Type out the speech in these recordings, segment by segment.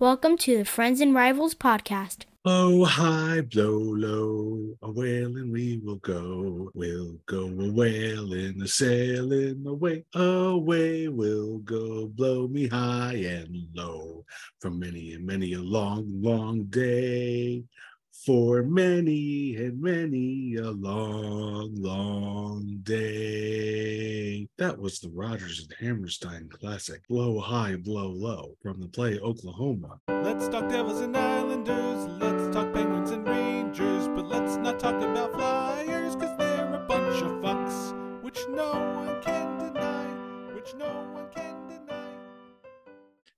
Welcome to the Friends and Rivals podcast. Oh, high, blow low, a whaling we will go. We'll go a whaling, a sailing away. Away we'll go, blow me high and low. for many and many a long, long day. For many and many a long, long day. That was the Rodgers and Hammerstein classic, Blow High, Blow Low, from the play Oklahoma. Let's talk Devils and Islanders. Let's talk Penguins and Rangers. But let's not talk about Flyers, because they're a bunch of fucks, which no one can deny. Which no one can deny.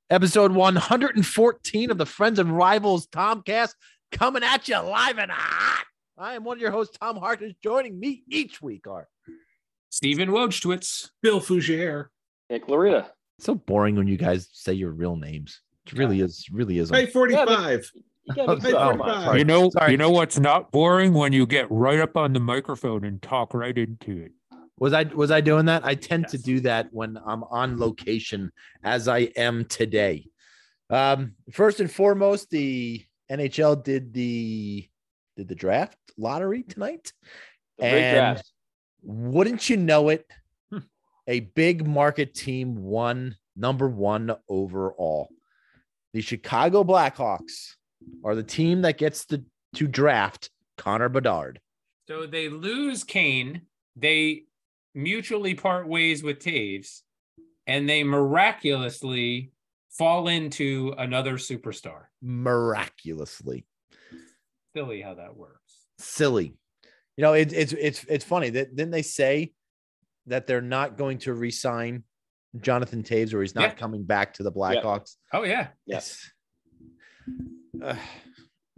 episode 114 of the Friends and Rivals Tomcast coming at you live and hot. I am one of your hosts, Tom Harkins. Joining me each week are Stephen Wojtwitz. Bill Fougere. Hey, Clarita. it's so boring when you guys say your real names. It really is, really is. Hey, 45. You gotta mix Hey, it up. 45. sorry. You know, Sorry. you know what's not boring when you get right up on the microphone and talk right into it. Was I was I doing that? I tend to do that when I'm on location, as I am today. Um, first and foremost, the NHL did the did the draft lottery tonight. The And draft. wouldn't you know it? Hmm. A big market team won number one overall. The Chicago Blackhawks are the team that gets to, to draft Connor Bedard. So they lose Kane. They mutually part ways with Toews, and they miraculously fall into another superstar. Miraculously. Silly how that works. Silly. You know, it, it's it's it's funny that didn't they say that they're not going to re-sign Jonathan Toews or he's not Yeah. coming back to the Blackhawks? Oh yeah. Yes. Uh,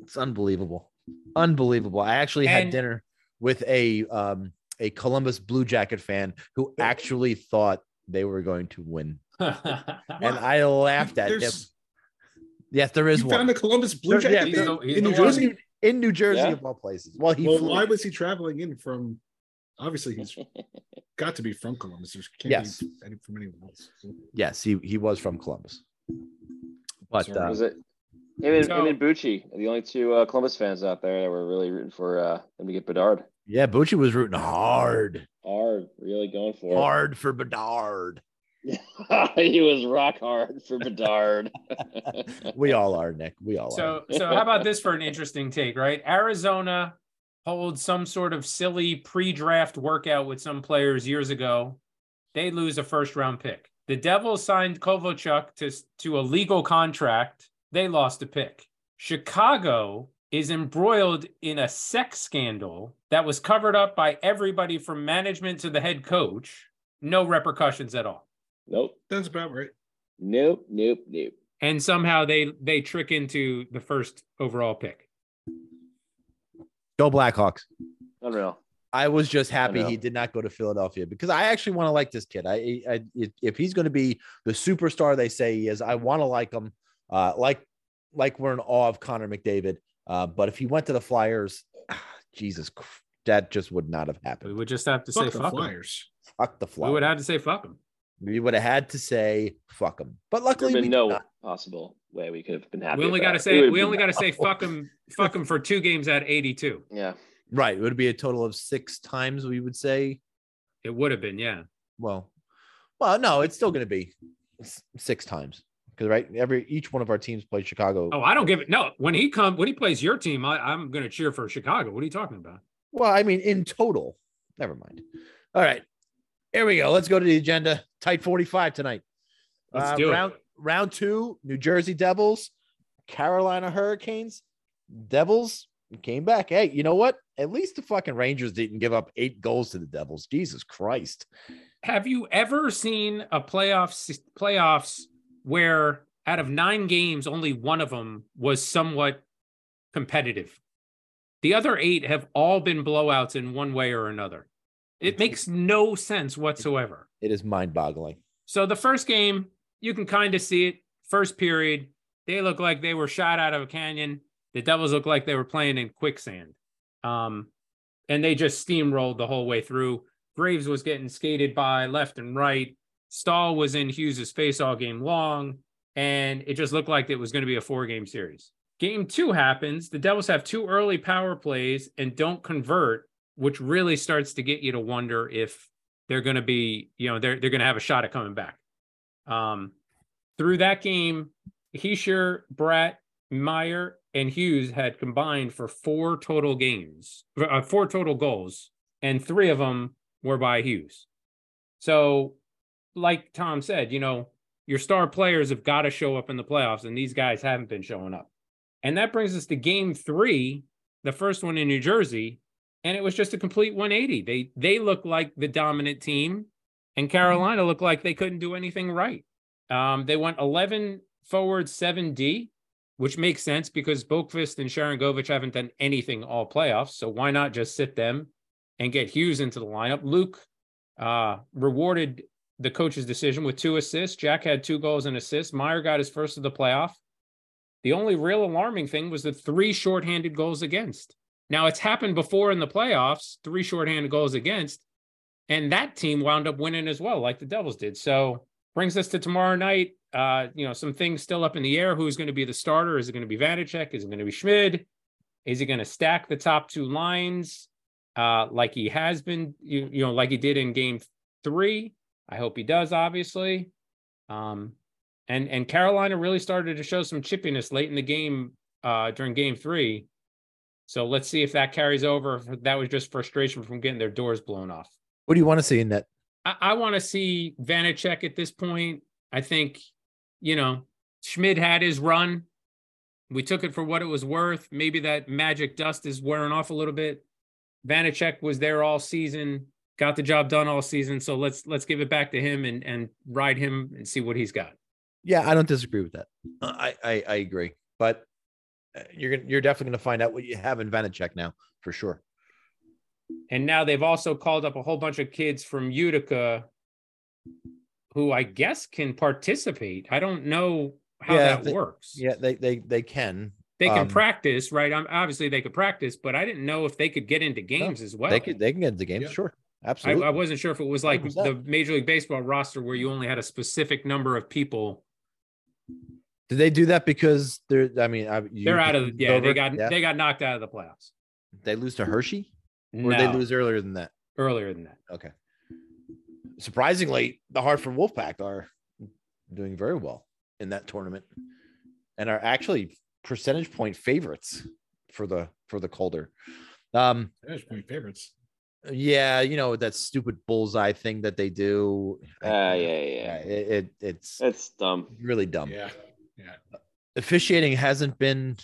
it's unbelievable. Unbelievable. I actually had dinner with a um a Columbus Blue Jacket fan who actually thought they were going to win. And I laughed at him. Yes, there is you one. found a Columbus Blue There- yeah, Jacket he's fan the- in New. Jersey? in New Jersey Yeah. of all places. Well, he Well, flew. why was he traveling in from? Obviously, he's got to be from Columbus. There can't Yes. be any from anywhere else. Yes, he he was from Columbus. But Sorry. uh, Was it him and, So- him and Bucci, the only two uh, Columbus fans out there that were really rooting for uh, him to get Bedard? yeah, Bucci was rooting hard, Hard, really going for hard for Bedard. It. he was rock hard for Bedard. We all are, Nick. We all are. So so how about this for an interesting take, right? Arizona holds some sort of silly pre-draft workout with some players years ago. They lose a first round pick. The Devils signed Kovalchuk to, to a legal contract. They lost a pick. Chicago is embroiled in a sex scandal that was covered up by everybody from management to the head coach. No repercussions at all. Nope, That's about right. nope, nope, nope. And somehow they they trick into the first overall pick. Go Blackhawks. Unreal. I was just happy he did not go to Philadelphia because I actually want to like this kid. I, I if- if he's going to be the superstar they say he is, I want to like him. Uh, like like we're in awe of Connor McDavid. Uh, but if he went to the Flyers, Jesus, that just would not have happened. We would just have to say Fuck the fuck 'em. Flyers. Fuck the Flyers. We would have to say fuck him. We would have had to say fuck them, But There's luckily, we been did no not. possible way we could have been happy. We only got to say we only got to say fuck them, fuck him for two games at 82. Yeah. right. It would be a total of six times. We would say, It would have been, yeah. well, well, no, it's still going to be six times because right, every each one of our teams played Chicago. Oh, I don't give it. No, when he come when he plays your team, I, I'm going to cheer for Chicago. What are you talking about? Well, I mean, in total. Never mind. All right. Here we go. Let's go to the agenda. Tight 45 tonight. Let's Uh, do round, it. Round two, New Jersey Devils, Carolina Hurricanes. Devils came back. Hey, you know what? At least the fucking Rangers didn't give up eight goals to the Devils. Jesus Christ. Have you ever seen a playoffs playoffs where out of nine games, only one of them was somewhat competitive? The other eight have all been blowouts in one way or another. It makes no sense whatsoever. It is mind boggling. So the first game, you can kind of see it. First period, they look like they were shot out of a canyon. The Devils look like they were playing in quicksand. Um, and they just steamrolled the whole way through. Graves was getting skated by left and right. Staal was in Hughes's face all game long. and it just looked like it was going to be a four game series. Game two happens. The Devils have two early power plays and don't convert, which really starts to get you to wonder if they're going to be, you know, they're they're going to have a shot at coming back. Um, through that game, Hischier, Bratt, Mercer, and Hughes had combined for four total games, uh, four total goals, and three of them were by Hughes. So, like Tom said, you know, your star players have got to show up in the playoffs, and these guys haven't been showing up. And that brings us to game three, the first one in New Jersey, and it was just a complete 180. They they looked like the dominant team, and Carolina looked like they couldn't do anything right. Um, they went 11 forward, 7 D, which makes sense because Boqvist and Sharon Sharangovich haven't done anything all playoffs. So why not just sit them and get Hughes into the lineup? Luke uh, rewarded the coach's decision with two assists. Jack had two goals and assists. Mercer got his first of the playoff. The only real alarming thing was the three shorthanded goals against. Now it's happened before in the playoffs, three shorthanded goals against, and that team wound up winning as well, like the Devils did. So brings us to tomorrow night. Uh, you know, some things still up in the air. Who's going to be the starter? Is it going to be Vanecek? Is it going to be Schmid? Is he going to stack the top two lines uh, like he has been, you, you know, like he did in game three? I hope he does, obviously. Um, and and Carolina really started to show some chippiness late in the game uh, during game three. So let's see if that carries over. If that was just frustration from getting their doors blown off. What do you want to see in that? I, I want to see Vanecek at this point. I think, you know, Schmid had his run. We took it for what it was worth. Maybe that magic dust is wearing off a little bit. Vanecek was there all season, got the job done all season. So let's let's give it back to him and and ride him and see what he's got. Yeah, I don't disagree with that. I I, I agree, but you're gonna, you're definitely going to find out what you have in Vanecek now for sure. And now they've also called up a whole bunch of kids from Utica who I guess can participate. I don't know how Yeah, that they- works. Yeah, they they they can. They can um, practice, right? Um, obviously they could practice, but I didn't know if they could get into games as well. They could they can get into games. Yeah. Sure, I, absolutely. I wasn't sure if it was like 100%. the Major League Baseball roster where you only had a specific number of people. Did they do that because they're? I mean, I, you, They're out of it's yeah, they got Yeah. they got knocked out of the playoffs. they lose to Hershey, or No, they lose earlier than that. earlier than that. Okay. Surprisingly, the Hartford Wolfpack are doing very well in that tournament, and are actually percentage point favorites for the for the Calder. Um, There's my favorites. yeah, you know that stupid bullseye thing that they do. Ah, yeah, yeah. it, it it's It's dumb. really dumb. Yeah. Yeah. Officiating hasn't been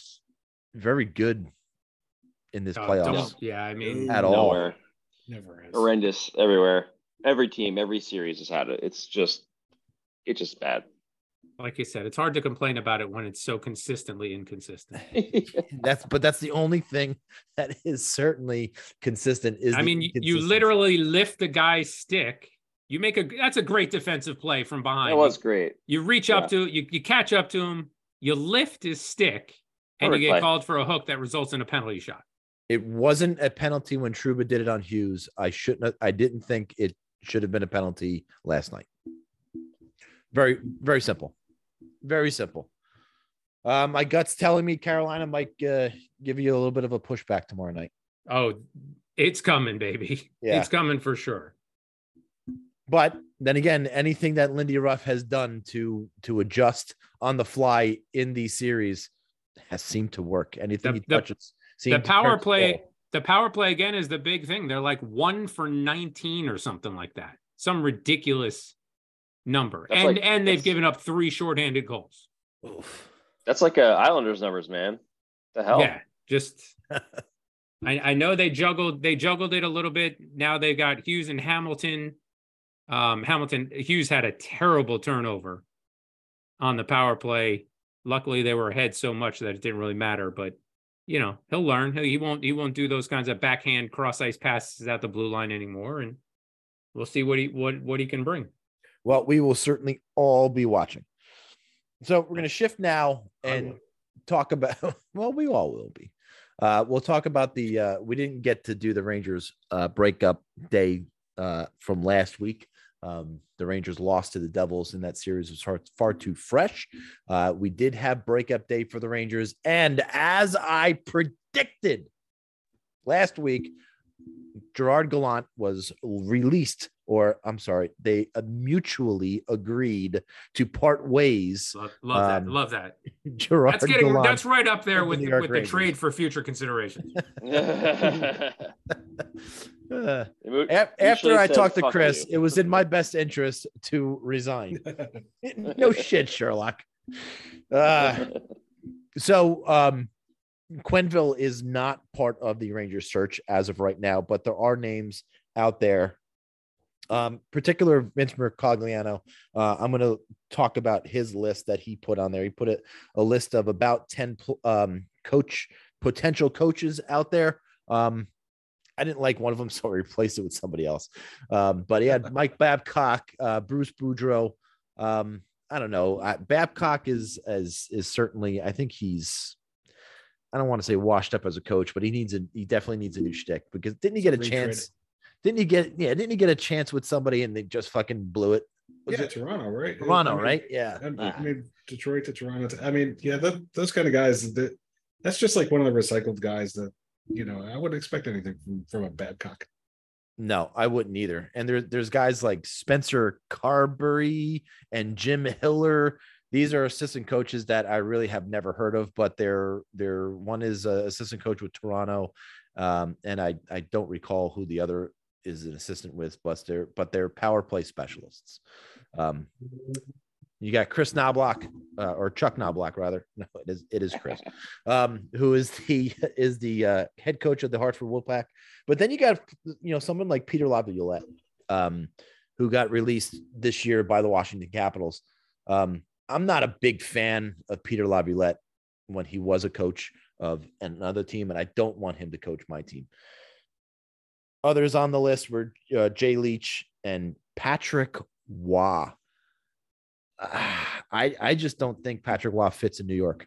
very good in this Uh, playoffs. don't- yeah, I mean, At all. Never is. Horrendous everywhere. Every team, every series has had it. It's just, it's just bad. like you said, it's hard to complain about it when it's so consistently inconsistent. That's but that's the only thing that is certainly consistent. Is I mean, you- you literally lift the guy's stick. You make a that's a great defensive play from behind. That was great. You reach up Yeah. to you, you catch up to him, you lift his stick, and Perfect you get play. called for a hook that results in a penalty shot. It wasn't a penalty when Trouba did it on Hughes. I shouldn't. Have, I didn't think it should have been a penalty last night. Very, very simple. Very simple. Uh, my gut's telling me Carolina might uh, give you a little bit of a pushback tomorrow night. Oh, it's coming, baby. Yeah. It's coming for sure. But then again, anything that Lindy Ruff has done to to adjust on the fly in these series has seemed to work. Anything The- he touches, The seemed to power to play, goal. the power play again is the big thing. They're like one for 19 or something like that. Some ridiculous number. That's and like- and they've given up three shorthanded goals. Oof. That's like uh, Islanders numbers, man. The hell? Yeah, just I, I know they juggled they juggled it a little bit. Now they've got Hughes and Hamilton. Um, Hamilton Hughes had a terrible turnover on the power play. Luckily, they were ahead so much that it didn't really matter. But you know, he'll learn. He he won't he won't do those kinds of backhand cross ice passes at the blue line anymore. And we'll see what he what what he can bring. Well, we will certainly all be watching. So we're going to shift now and talk about. Well, we all will be. Uh, we'll talk about the. Uh, we didn't get to do the Rangers uh, breakup day uh, from last week, Um, the Rangers lost to the Devils in that series was far, far too fresh. Uh, we did have breakup day for the Rangers, and as I predicted last week, Gerard Gallant was released, or I'm sorry, they uh, mutually agreed to part ways. Love, love Um, that. Love that. Gerard That's getting Gallant. that's right up there with the, with the trade for future considerations. Uh, after I talked to Chris, you." it was in my best interest to resign. no shit, Sherlock. Uh, so um Quenneville is not part of the Rangers search as of right now, but there are names out there. Um, particular Vince Mercogliano. Uh, I'm going to talk about his list that he put on there. He put a, a list of about 10 um, coach potential coaches out there. Um, I didn't like one of them, so I replaced it with somebody else. Um, but he had Mike Babcock, uh, Bruce Boudreau. Um, I don't know. Uh, Babcock is is is certainly. I think he's. I don't want to say washed up as a coach, but he needs a. He definitely needs a new shtick because didn't he get a chance? Didn't he get? Yeah, didn't he get a chance with somebody and they just fucking blew it? Was yeah, it Toronto, right? Toronto, I mean, right? Yeah. I I mean, Detroit to Toronto. to- I mean, yeah, that, those kind of guys. That that's just like one of the recycled guys that you know. I wouldn't expect anything from from a Babcock. No, I wouldn't either. And there, there's guys like Spencer Carbery and Jim Hiller. These are assistant coaches that I really have never heard of, but they're they're one is assistant coach with Toronto, um, and I I don't recall who the other is an assistant with, but they're but they're power play specialists. Um, you got Kris Knoblauch uh, or Chuck Knoblauch rather. No, it is it is Chris, um, who is the is the uh, head coach of the Hartford Wolfpack. But then you got you know someone like Peter Laviolette, um, who got released this year by the Washington Capitals. Um, I'm not a big fan of Peter Laviolette when he was a coach of another team, and I don't want him to coach my team. Others on the list were uh, Jay Leach and Patrick Roy. Ah, I I just don't think Patrick Roy fits in New York.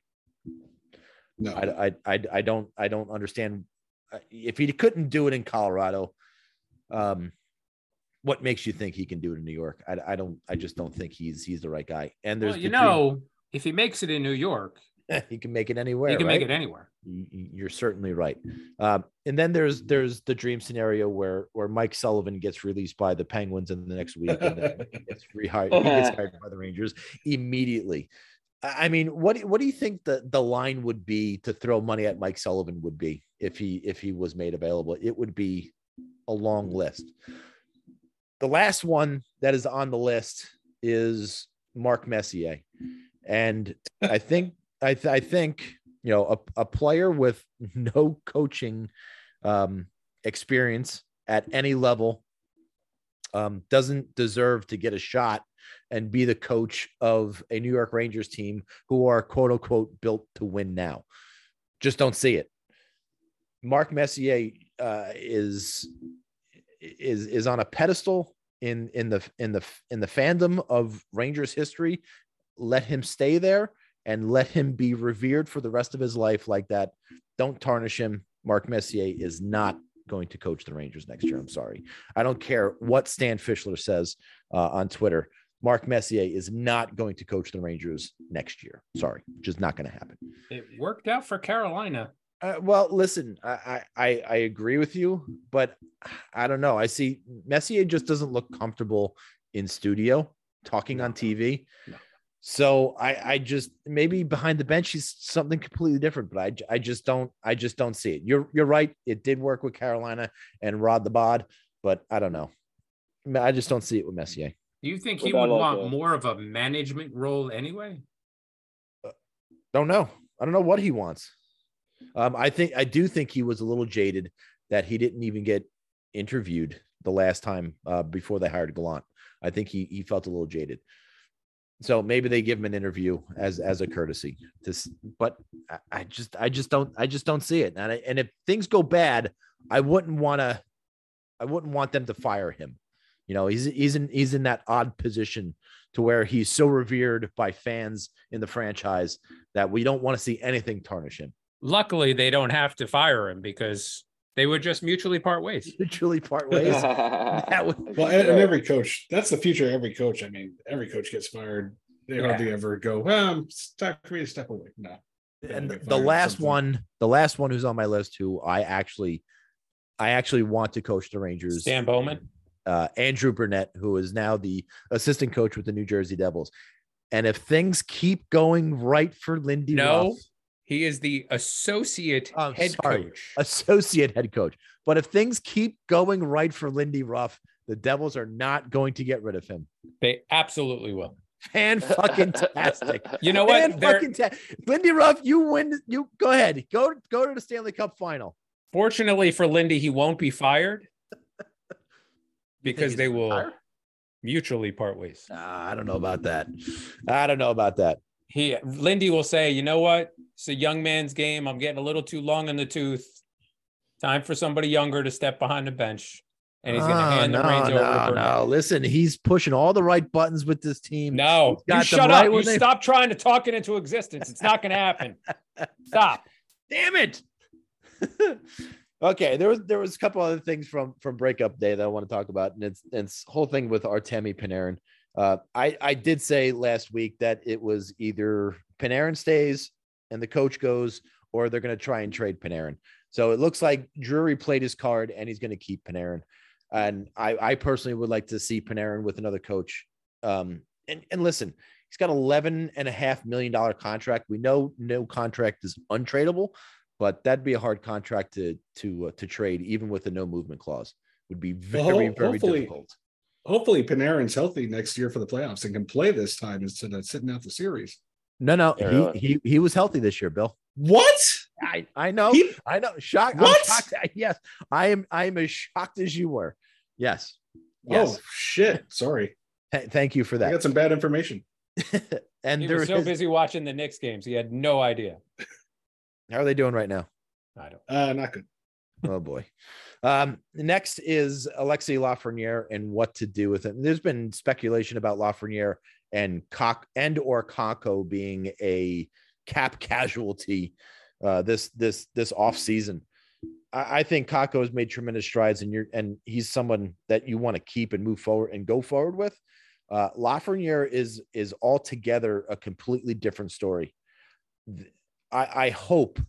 No, I, I, I, I don't, I don't understand uh, if he couldn't do it in Colorado. Um, what makes you think he can do it in New York? I, I don't, I just don't think he's, he's the right guy. And there's, well, you the know, if he makes it in New York, he can make it anywhere. he can make it anywhere. You- you- You're certainly right. Um, and then there's, there's the dream scenario where, where Mike Sullivan gets released by the Penguins in the next week and then gets rehired, he gets hired by the Rangers immediately. I mean, what do- what do you think the the line would be to throw money at Mike Sullivan would be if he if he was made available? It would be a long list. The last one that is on the list is Mark Messier, and I think I th- I think you know a, a player with no coaching um, experience at any level um, doesn't deserve to get a shot and be the coach of a New York Rangers team who are quote unquote built to win now. Just don't see it. Mark Messier uh, is is is on a pedestal in in the in the in the fandom of Rangers history. Let him stay there and let him be revered for the rest of his life like that. Don't tarnish him. Mark Messier is not going to coach the Rangers next year. I'm sorry. I don't care what Stan Fischler says uh, on Twitter. Mark Messier is not going to coach the Rangers next year. Sorry, just not going to happen. It worked out for Carolina. Uh, well, listen, I, I I agree with you, but I don't know. I see Messier just doesn't look comfortable in studio talking on TV. No. So I I just maybe behind the bench he's something completely different, but I, I just don't I just don't see it. You're you're right. It did work with Carolina and Rod the Bod, but I don't know. I just don't see it with Messier. Do you think he would want uh, more of a management role anyway? Don't know. I don't know what he wants. Um, I think I do think he was a little jaded that he didn't even get interviewed the last time uh, before they hired Gallant. I think he he felt a little jaded. So maybe they give him an interview as as a courtesy. This, but I, I just I just don't I just don't see it. And I, and if things go bad, I wouldn't want to. I wouldn't want them to fire him. You know, he's he's in he's in that odd position to where he's so revered by fans in the franchise that we don't want to see anything tarnish him. Luckily, they don't have to fire him because They would just mutually part ways. mutually part ways. that would, Well, and, and every coach, that's the future of every coach. I mean, every coach gets fired. They Yeah. hardly ever go, well, it's time for me to step away. No. And all the last one, the last one who's on my list, who I actually, I actually want to coach the Rangers. Stan Bowman. uh, Andrew Brunette, who is now the assistant coach with the New Jersey Devils. And if things keep going right for Lindy No. Ruff, He is the associate I'm head sorry. coach. associate head coach, but if things keep going right for Lindy Ruff, the Devils are not going to get rid of him. They absolutely will. Fan fucking tastic. You know what? Fucking ta- Lindy Ruff, you win. You go ahead. Go go to the Stanley Cup final. Fortunately for Lindy, he won't be fired because they will retire? mutually part ways. Ah, I don't know about that. I don't know about that. He Lindy will say, you know what? It's a young man's game. I'm getting a little too long in the tooth. Time for somebody younger to step behind the bench. And he's gonna Ah, hand the no, reins over to no, Brunette. no. Listen, he's pushing all the right buttons with this team. No, you shut right up. You they- stop trying to talk it into existence. It's not gonna happen. Stop. Damn it. okay, there was there was a couple other things from from breakup day that I want to talk about, and it's it's whole thing with Artemi Panarin. Uh, I I did say last week that it was either Panarin stays and the coach goes, or they're going to try and trade Panarin. So it looks like Drury played his card, and he's going to keep Panarin. And I I personally would like to see Panarin with another coach. Um, and and listen, he's got 11 and a half million dollar contract. We know no contract is untradeable, but that'd be a hard contract to to uh, to trade, even with a no movement clause. Would be very Well, very difficult. Hopefully, Panarin's healthy next year for the playoffs and can play this time instead of sitting out the series. No, no, he, he he was healthy this year, Bill. What? I I know, He- I know. Shocked. I'm What? shocked. Yes, I am. I am as shocked as you were. Yes. Yes. Oh, shit. Sorry. Th- thank you for that. I got some bad information. and He there was so is- busy watching the Knicks games, he had no idea. how are they doing right now? I don't. Uh, not good. Oh boy. Um, next is Alexi Lafreniere and what to do with him. There's been speculation about Lafreniere and cock and or Kakko being a cap casualty uh, this this this off season. I, I think Kakko has made tremendous strides, and you're and he's someone that you want to keep and move forward and go forward with. Uh, Lafreniere is is altogether a completely different story. I, I hope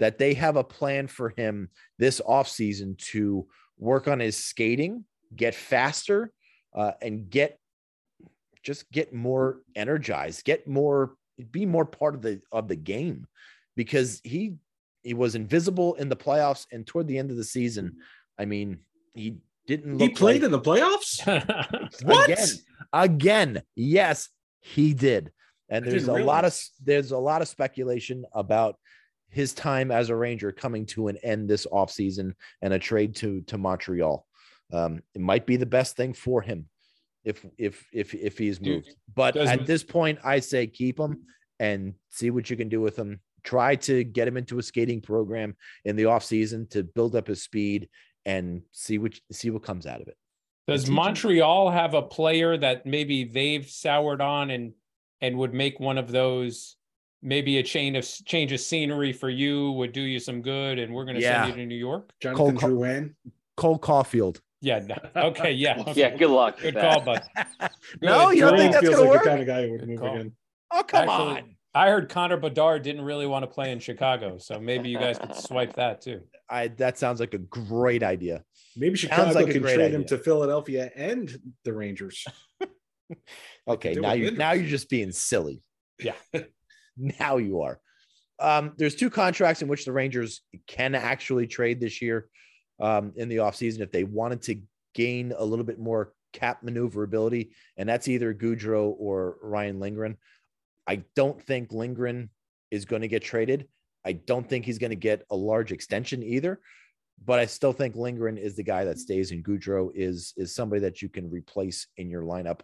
that they have a plan for him this offseason to work on his skating, get faster, uh, and get just get more energized, get more, be more part of the of the game, because he he was invisible in the playoffs and toward the end of the season. I mean, he didn't He played like- in the playoffs? What? again again yes he did and there's a didn't lot of there's a lot of speculation about his time as a ranger coming to an end this offseason and a trade to to montreal. Um, it might be the best thing for him if if if if he's Dude, moved. But does- at this point i say keep him and see what you can do with him. Try to get him into a skating program in the offseason to build up his speed and see what see what comes out of it. Does Montreal have a player that maybe they've soured on and and would make one of those maybe a chain of change of scenery for you would do you some good and we're going to Yeah. send you to New York? Jonathan Cole- Drouin. cole caufield Yeah. no. Okay. Yeah. okay. Yeah, good luck. Good that. call, bud. no, you don't Drouin think that's feels gonna work? the kind of guy who would Good move call. again. Oh, come Actually, on. I heard Connor Bedard didn't really want to play in Chicago, so maybe you guys could swipe that too. I that sounds like a great idea. Maybe Sounds Chicago like can great trade him to Philadelphia and the Rangers. Okay, now with you now you're just being silly. Yeah. now you are. Um, there's two contracts in which the Rangers can actually trade this year um, in the offseason if they wanted to gain a little bit more cap maneuverability, and that's either Goodrow or Ryan Lindgren. I don't think Lindgren is going to get traded. I don't think he's going to get a large extension either. But I still think Lindgren is the guy that stays, and Goodrow is is somebody that you can replace in your lineup.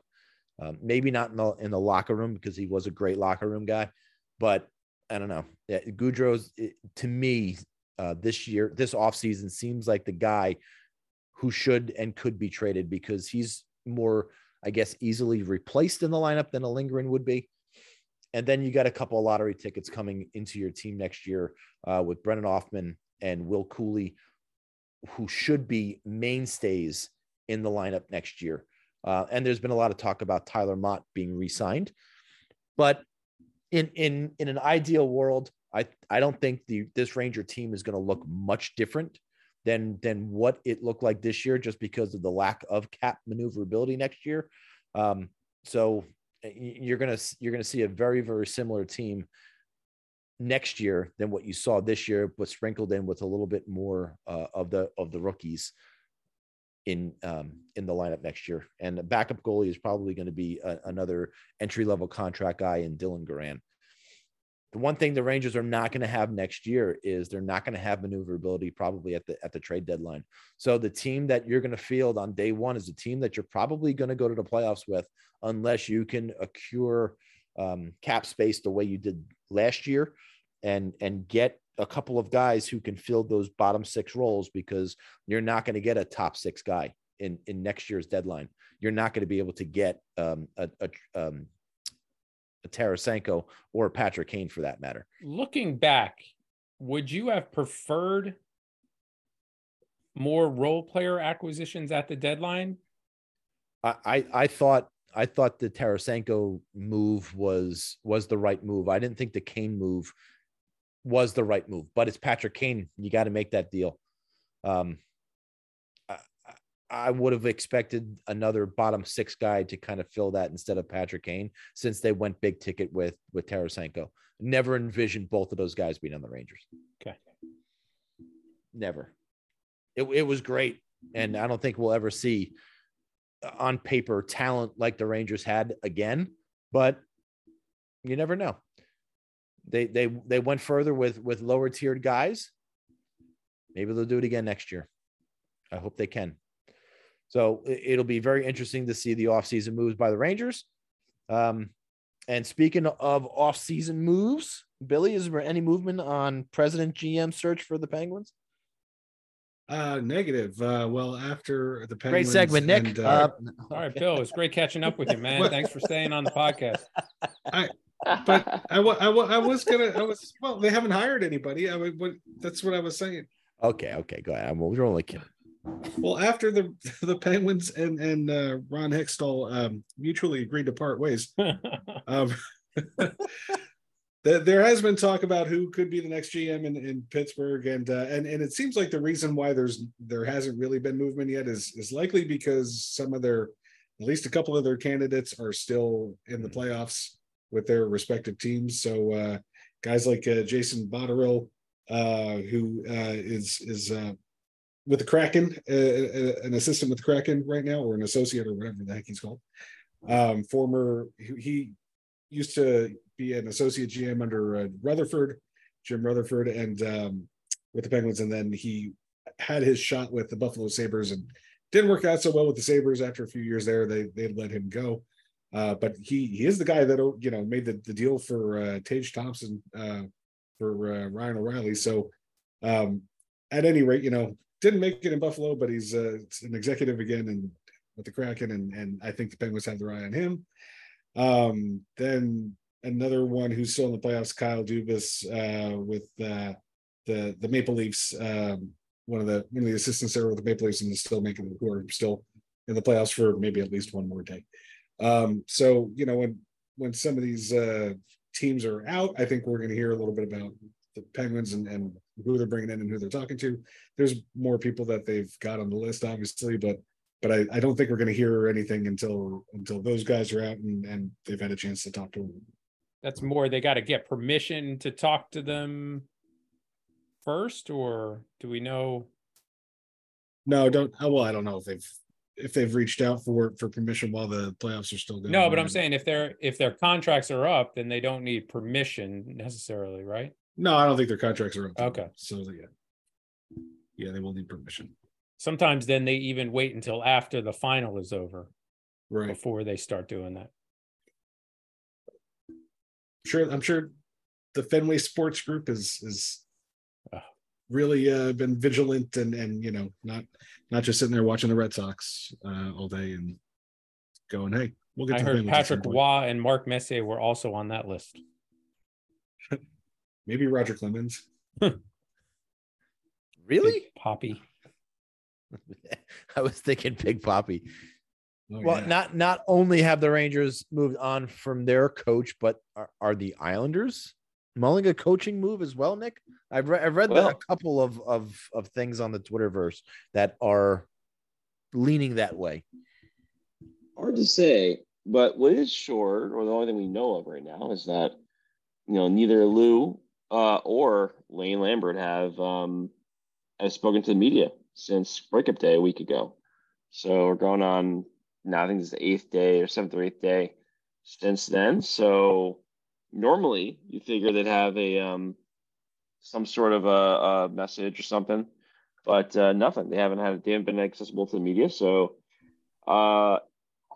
Um, maybe not in the in the locker room because he was a great locker room guy, but I don't know. Goodrow's it- to me uh, this year, this offseason seems like the guy who should and could be traded because he's more, I guess, easily replaced in the lineup than a Lindgren would be. And then you got a couple of lottery tickets coming into your team next year uh, with Brennan Othmann and Will Cuylle. who should be mainstays in the lineup next year. Uh, and there's been a lot of talk about Tyler Motte being re-signed, but in in in an ideal world, I I don't think the this Ranger team is going to look much different than than what it looked like this year, just because of the lack of cap maneuverability next year. Um, so you're gonna you're gonna see a very very similar team next year than what you saw this year, but sprinkled in with a little bit more uh, of the of the rookies in um, in the lineup next year. And the backup goalie is probably going to be a, another entry level contract guy in Dylan Garand. The one thing the Rangers are not going to have next year is they're not going to have maneuverability probably at the at the trade deadline. So the team that you're going to field on day one is a team that you're probably going to go to the playoffs with, unless you can accrue um, cap space the way you did last year, and and get a couple of guys who can fill those bottom six roles because you're not going to get a top six guy in in next year's deadline. You're not going to be able to get um, a, a, um, a Tarasenko or Patrick Kane for that matter. Looking back, would you have preferred more role player acquisitions at the deadline? I, I, I thought I thought the Tarasenko move was was the right move. I didn't think the Kane move was the right move, but it's Patrick Kane. You got to make that deal. Um, I, I would have expected another bottom six guy to kind of fill that instead of Patrick Kane, since they went big ticket with with Tarasenko. Never envisioned both of those guys being on the Rangers. Okay. Never. It, it was great, and I don't think we'll ever see uh, on paper talent like the Rangers had again. But you never know they they they went further with with lower tiered guys. Maybe they'll do it again next year. I hope they can. So it'll be very interesting to see the offseason moves by the Rangers. Um, and speaking of off-season moves, Billy, is there any movement on President GM search for the Penguins? Uh, negative. Uh, well, after the Penguins. great segment, Nick. and, uh, All right, Bill, it's great catching up with you, man. Thanks for staying on the podcast. But I, wa- I, wa- I was gonna I was well they haven't hired anybody. I mean what that's what I was saying. Okay, okay, go ahead. I'm, we're only kidding. well after the the Penguins and and uh, Ron Hextall um, mutually agreed to part ways um, there, there has been talk about who could be the next GM in, in Pittsburgh. And uh, and and it seems like the reason why there's there hasn't really been movement yet is is likely because some of their at least a couple of their candidates are still in the playoffs with their respective teams. So uh, guys like uh, Jason Botterill, uh, who uh, is is uh, with the Kraken, uh, an assistant with the Kraken right now, or an associate, or whatever the heck he's called. Um, former, he, used to be an associate GM under Rutherford, Jim Rutherford, and um, with the Penguins, and then he had his shot with the Buffalo Sabres and didn't work out so well with the Sabres. After a few years there, they they let him go. Uh, but he he is the guy that you know made the, the deal for uh, Tage Thompson uh, for uh, Ryan O'Reilly. So um, at any rate, you know, didn't make it in Buffalo, but he's uh, an executive again and with the Kraken, and and I think the Penguins have their eye on him. Um, then another one who's still in the playoffs, Kyle Dubas, uh, with uh, the the Maple Leafs. Um, one of the one of the assistants there with the Maple Leafs, and still making who are still in the playoffs for maybe at least one more day. Um, so you know when when some of these uh, teams are out, I think we're going to hear a little bit about the Penguins and, and who they're bringing in and who they're talking to. There's more people that they've got on the list, obviously, but but I, I don't think we're going to hear anything until until those guys are out and, and they've had a chance to talk to them. That's more, they got to get permission to talk to them first, or do we know? No, don't. Well, I don't know if they've if they've reached out for for permission while the playoffs are still going. No, but I'm saying if their if their contracts are up, then they don't need permission necessarily, right? no, I don't think their contracts are up. Okay. so yeah, yeah, they will need permission. Sometimes then they even wait until after the final is over Right. before they start doing that. sure i'm sure the fenway sports group is is Ah. Really uh been vigilant and and you know not not just sitting there watching the red sox uh all day and going hey we'll get I to the heard Penguins Patrick point." Waugh and Mark Messier were also on that list. maybe roger clemens Really? Big Poppy. I was thinking Big Poppy. Oh, Well, yeah. not not only have the Rangers moved on from their coach, but are, are the Islanders mulling a coaching move as well, Nick? I've read I've read Well- a couple of of of things on the Twitterverse that are leaning that way. Hard to say, but what is sure, or the only thing we know of right now, is that you know neither Lou uh, or Lane Lambert have um, have spoken to the media since breakup day a week ago. So we're going on now. I think it's the eighth day or seventh or eighth day since then. So normally you figure they'd have a um, some sort of a, a message or something, but uh, nothing. They haven't had. They haven't been accessible to the media. So. Uh,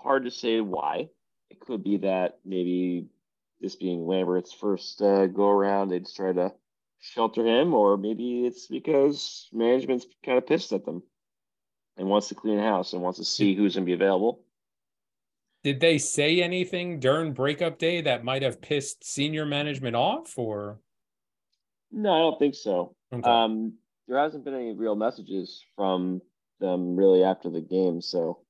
hard to say why. It could be that maybe this being Lambert's first uh, go around, they just try to shelter him, or maybe it's because management's kind of pissed at them and wants to clean house and wants to see who's going to be available. Did they say anything during breakup day that might have pissed senior management off or No, I don't think so. Okay. Um, there hasn't been any real messages from them really after the game. So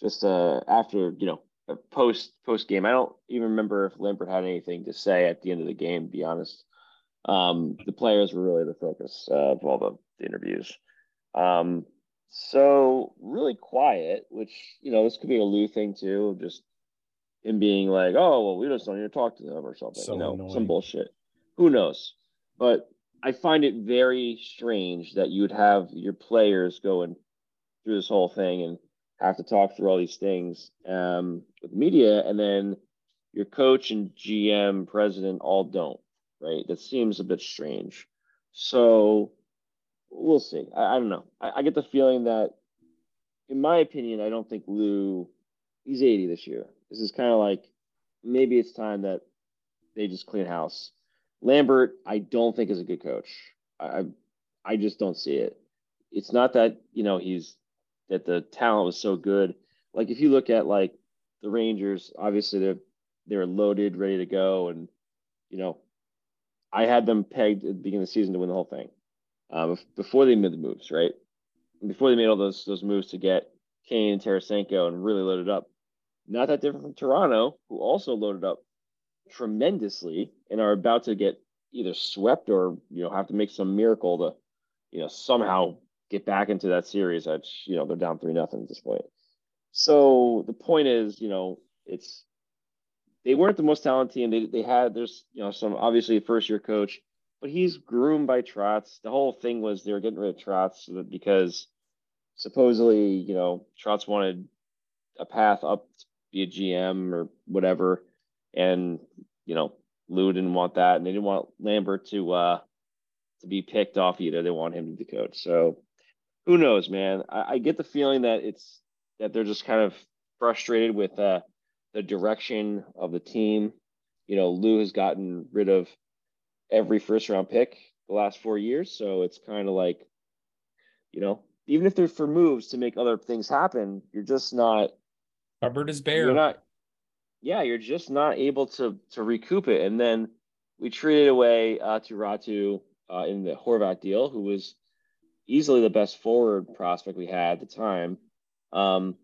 just uh, after you know uh, post post game, I don't even remember if Lambert had anything to say at the end of the game. To be honest, um, the players were really the focus uh, of all the, the interviews. Um, so really quiet, which you know this could be a Lou thing too, just him being like, oh well, we just don't need to talk to them or something, So you know, annoying. some bullshit. Who knows? But I find it very strange that you would have your players going through this whole thing and have to talk through all these things um, with media, and then your coach and GM, president all don't. Right? That seems a bit strange. So we'll see. I, I don't know. I, I get the feeling that, in my opinion, I don't think Lou. He's 80 this year. This is kind of like maybe it's time that they just clean house. Lambert, I don't think is a good coach. I, I I just don't see it. It's not that you know he's that the talent was so good. Like if you look at like the Rangers, obviously they're they're loaded, ready to go, and you know, I had them pegged at the beginning of the season to win the whole thing. Um, before they made the moves, right? Before they made all those those moves to get Kane and Tarasenko and really loaded up. Not that different from Toronto, who also loaded up tremendously and are about to get either swept or you know have to make some miracle to you know somehow get back into that series. Which you know they're down three nothing at this point. So the point is, you know, it's they weren't the most talented team. They they had there's you know some obviously first year coach, but he's groomed by Trotz. The whole thing was they were getting rid of Trotz because supposedly you know Trotz wanted a path up to be a GM or whatever, and you know Lou didn't want that, and they didn't want Lambert to uh to be picked off either. They want him to be the coach. So who knows, man? I, I get the feeling that it's that they're just kind of frustrated with uh, the direction of the team. You know, Lou has gotten rid of every first round pick the last four years, so it's kind of like, you know, even if they're for moves to make other things happen, you're just not cupboard is bare? you're not yeah you're just not able to to recoup it. And then we traded away uh, to Ratu uh, in the Horvat deal who was easily the best forward prospect we had at the time. Um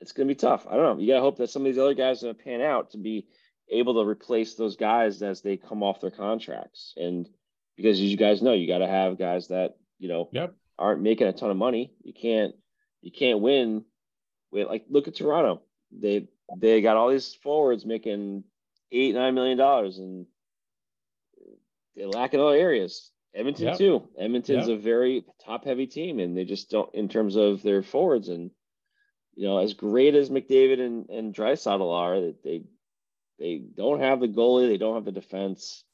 it's going to be tough. I don't know. You got to hope that some of these other guys are going to pan out to be able to replace those guys as they come off their contracts and because as you guys know you got to have guys that you know Yep. aren't making a ton of money you can't you can't win with like look at Toronto. They they got all these forwards making eight nine million dollars, and they lack in other areas. Edmonton Yep. too. Edmonton's Yep. a very top heavy team, and they just don't in terms of their forwards. And you know, as great as McDavid and and Draisaitl are, that they they don't have the goalie, they don't have the defense,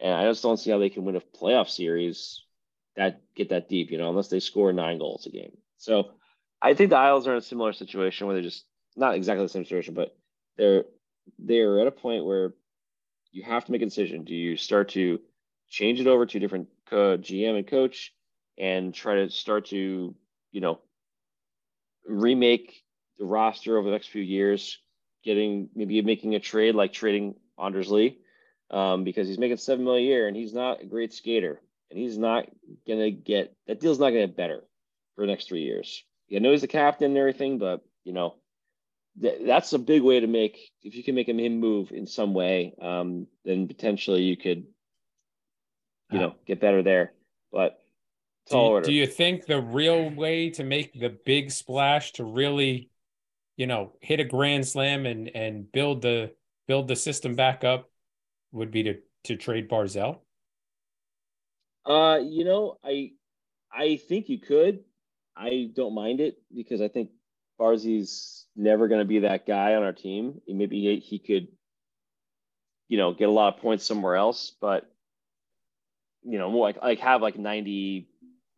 and I just don't see how they can win a playoff series that get that deep. You know, unless they score nine goals a game. So. I think the Isles are in a similar situation where they're just not exactly the same situation, but they're they're at a point where you have to make a decision. Do you start to change it over to a different co- GM and coach and try to start to, you know, remake the roster over the next few years, getting maybe making a trade like trading Anders Lee, um, because he's making seven million a year and he's not a great skater and he's not gonna get that deal's not gonna get better for the next three years. Yeah, I know he's the captain and everything, but you know, th- that's a big way to make if you can make him, him move in some way, um, then potentially you could, you know, get better there. But Do tall you, order. do you think the real way to make the big splash to really, you know, hit a grand slam and and build the build the system back up would be to to trade Barzal? Uh, you know, I I think you could. I don't mind it because I think Barzy's never going to be that guy on our team. Maybe he, he could, you know, get a lot of points somewhere else, but you know, more like like have like ninety,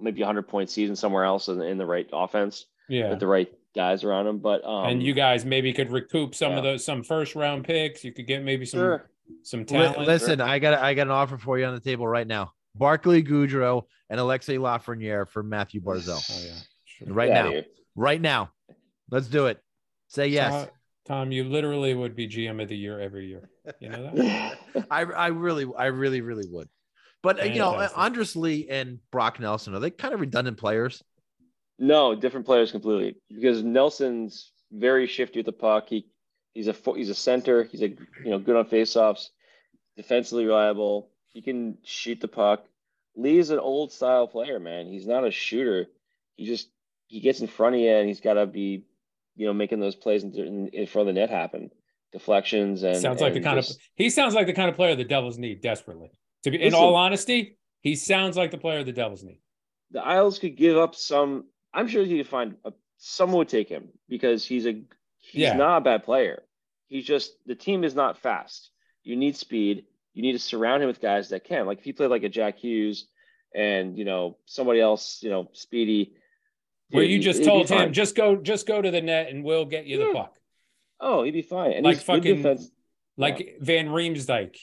maybe hundred point season somewhere else in, in the right offense Yeah. with the right guys around him. But um, and you guys maybe could recoup some of those some first round picks. You could get maybe some sure. some Li- talent. listen, I got I got an offer for you on the table right now. Barclay Goodrow and Alexis Lafreniere for Matthew Barzal. Oh yeah. Sure. Right Get now. outta here. Right now. Let's do it. Say yes. Tom, Tom, you literally would be GM of the year every year. You know that? I I really I really really would. But uh, you know, Anders Lee and Brock Nelson are they kind of redundant players? No, different players completely. Because Nelson's very shifty with the puck. He he's a he's a center. He's a you know good on faceoffs, defensively reliable. He can shoot the puck. Lee's an old style player, man. He's not a shooter. He just he gets in front of you and he's got to be you know making those plays in, in, front of the net happen, deflections and sounds like the kind just- of he sounds like the kind of player the Devils need desperately. To be in Listen. all honesty, he sounds like the player the Devils need. the Isles could give up some. I'm sure you could find a, someone would take him because he's a he's Yeah. not a bad player. He's just the team is not fast. You need speed. You need to surround him with guys that can. Like if he played like a Jack Hughes and you know somebody else, you know, speedy. Where he- you just told him, just go, just go to the net and we'll get you the puck. oh, he'd be fine. And Like fucking-. Like Van Riemsdyk,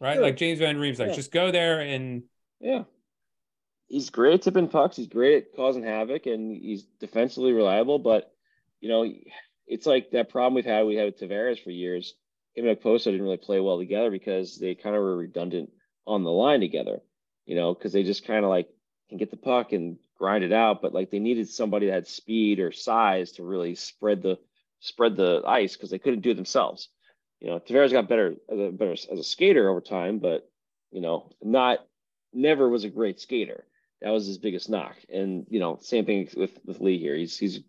right? Sure. Like James Van Riemsdyk. Yeah. Just go there and Yeah. He's great at tipping pucks. He's great at causing havoc and he's defensively reliable. But, you know, it's like that problem we've had, we had with Tavares for years. Him and Posta didn't really play well together because they kind of were redundant on the line together, you know, because they just kind of like can get the puck and grind it out. But like they needed somebody that had speed or size to really spread the spread the ice because they couldn't do it themselves. You know, Tavares got better as a better as a skater over time, but you know, not never was a great skater. That was his biggest knock. And you know, same thing with with Lee here. He's he's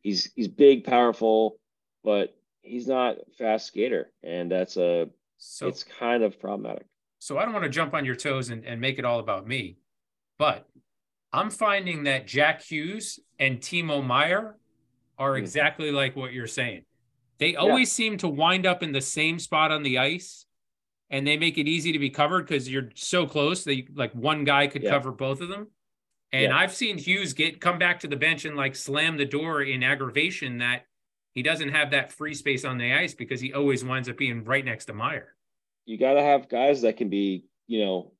he's he's big, powerful, but he's not fast skater, and that's a so it's kind of problematic. so I don't want to jump on your toes and, and make it all about me, but I'm finding that Jack Hughes and Timo Meier are Hmm. exactly like what you're saying. They always seem to wind up in the same spot on the ice and they make it easy to be covered because you're so close that you, like one guy could Yeah. cover both of them. And Yeah. I've seen Hughes get come back to the bench and like slam the door in aggravation that he doesn't have that free space on the ice because he always winds up being right next to Meier. You got to have guys that can be, you know,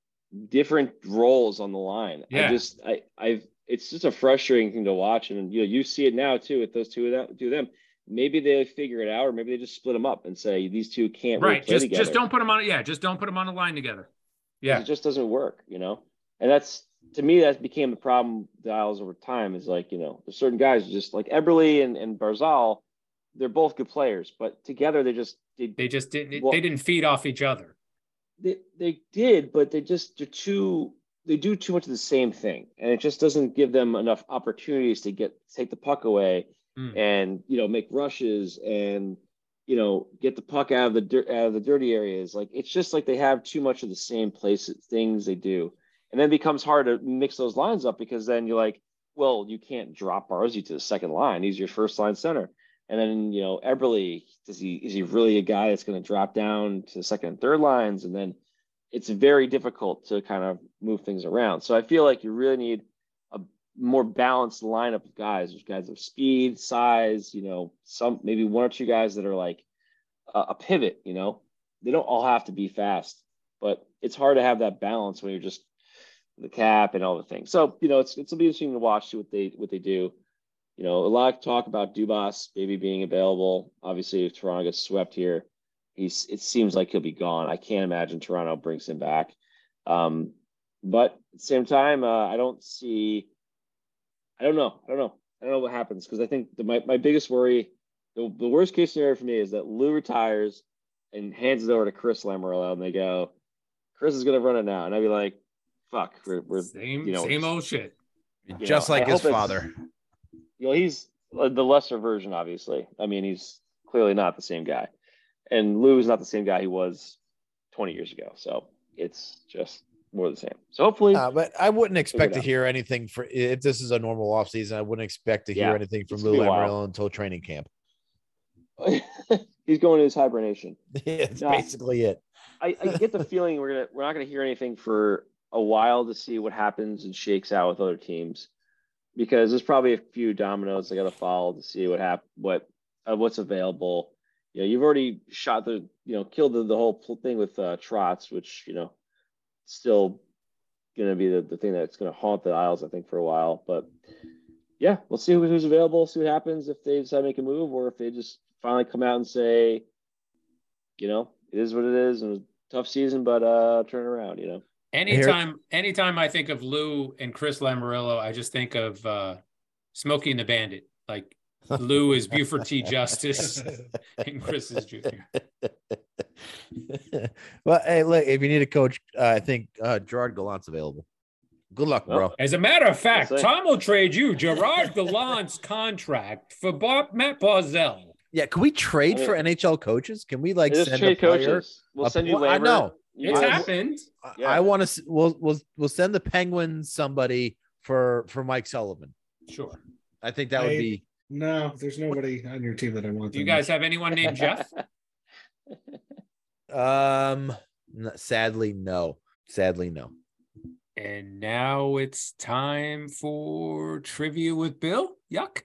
different roles on the line. Yeah. I just I I've it's just a frustrating thing to watch, and you know you see it now too with those two of them. Two of them. Maybe they figure it out, or maybe they just split them up and say these two can't really Right. play Just together. just don't put them on yeah, just don't put them on the line together. Yeah. It just doesn't work, you know? And that's to me that became the problem dials over time is like, you know, there's certain guys just like Eberle and, and Barzal, they're both good players, but together they just they, They just didn't Well- they didn't feed off each other. they they did, but they just they're too they do too much of the same thing. And it just doesn't give them enough opportunities to get take the puck away Mm. and you know make rushes and you know get the puck out of the dirt out of the dirty areas. Like it's just like they have too much of the same places things they do. And then it becomes hard to mix those lines up because then you're like well you can't drop Barzy to the second line. He's your first line center. And then you know Eberle does he is he really a guy that's going to drop down to the second and third lines? And then it's very difficult to kind of move things around. So I feel like you really need more balanced lineup of guys. There's guys of speed, size, you know, some maybe one or two guys that are like a, a pivot, you know. They don't all have to be fast, but it's hard to have that balance when you're just the cap and all the things. So, you know, it's it's be interesting to watch what they what they do. You know, a lot of talk about Dubas maybe being available. Obviously, if Toronto gets swept here, he's it seems like he'll be gone. I can't imagine Toronto brings him back. Um, but at the same time, uh, I don't see I don't know. I don't know. I don't know what happens because I think the, my my biggest worry, the, the worst case scenario for me is that Lou retires and hands it over to Chris Lamoriello, and they go, Chris is gonna run it now, and I'd be like, fuck, we're, we're Same you know, same old shit. Just know, I like his father. You know, he's uh, the lesser version, obviously. I mean, he's clearly not the same guy, and Lou is not the same guy he was 20 years ago. So it's just more the same. So hopefully, Uh, but I wouldn't expect to hear anything for if this is a normal offseason. I wouldn't expect to hear Yeah, anything from Lou gonna be a while. Lamoriello until training camp. he's going to his hibernation. That's No. basically it. I, I get the feeling we're gonna we're not gonna hear anything for a while to see what happens and shakes out with other teams, because there's probably a few dominoes I got to follow to see what hap- what uh, what's available. You know, you've already shot the you know killed the, the whole thing with uh, Trots, which you know still gonna be the, the thing that's gonna haunt the Isles I think for a while. But yeah, we'll see who, who's available, see what happens if they decide to make a move or if they just finally come out and say, you know, it is what it is and it was a tough season, but uh turn around, you know. Anytime, anytime I think of Lou and Chris Lamoriello, I just think of uh, Smokey and the Bandit. Like Lou is Buford T. Justice, and Chris is Junior. well, hey, look, if you need a coach, uh, I think uh, Gerard Gallant's available. Good luck, bro. As a matter of fact, Tom will trade you Gerard Gallant's contract for Bob Matt Barzal. Yeah, can we trade I for NHL coaches? Can we like just send trade a player? coaches. We'll a- send you well, I know. You It's guys- happened. I- Yeah. I want to. We'll we'll we'll send the Penguins somebody for for Mike Sullivan. Sure. I think that would be. No, there's nobody on your team that I want. Do you guys have anyone named Jeff? Um, sadly, no. Sadly, no. And now it's time for trivia with Bill. Yuck.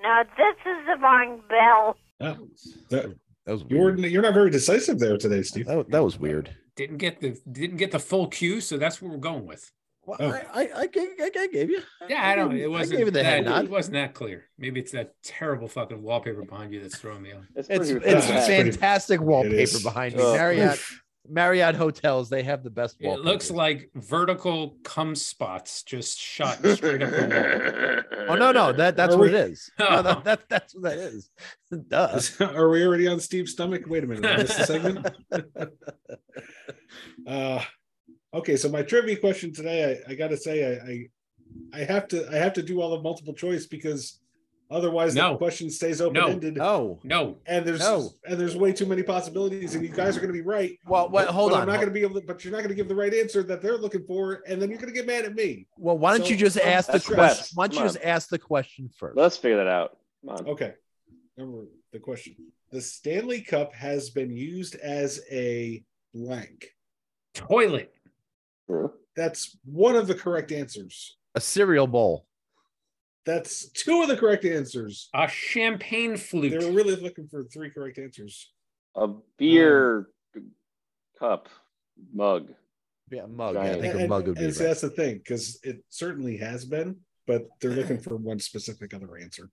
Now this is the wrong Bill. much. Oh, that- That was you're weird. you're not very decisive there today, Steve. That, that was weird. Didn't get the didn't get the full cue, so that's what we're going with. Well, Oh. I, I, I, gave, I, I gave you. Yeah, I don't. gave It wasn't. I gave you the head that, nod. It wasn't that clear. Maybe it's that terrible fucking wallpaper behind you that's throwing me off. It's It's it's That's pretty- fantastic It wallpaper behind me. Oh, Marriott Marriott hotels, they have the best wallpaper. It looks like vertical cum spots just shot straight up the Oh no, no, that that's Are what we- it is. No, that, that, that's what that is. Duh. Are we already on Steve's stomach? Wait a minute, I missed a segment. Uh, okay, so my trivia question today, I, I got to say, I, I, I have to, I have to do all the multiple choice because otherwise No. the question stays open ended. No. No, And there's No. and there's way too many possibilities, and you guys are going to be right. Well, wait, but- hold but on. I'm not going to be able to, but you're not going to give the right answer that they're looking for, and then you're going to get mad at me. Well, why don't you just um, ask the question? Why don't you Come just ask the question first? Let's figure that out. Come on. Okay. Remember the question. The Stanley Cup has been used as a blank. toilet. True. That's one of the correct answers. A cereal bowl. That's two of the correct answers. A champagne flute. They were flute. really looking for three correct answers. A beer um, cup mug. Yeah, mug. Yeah, I think and a mug would be and see, right. that's the thing, because it certainly has been, but they're looking for one specific other answer.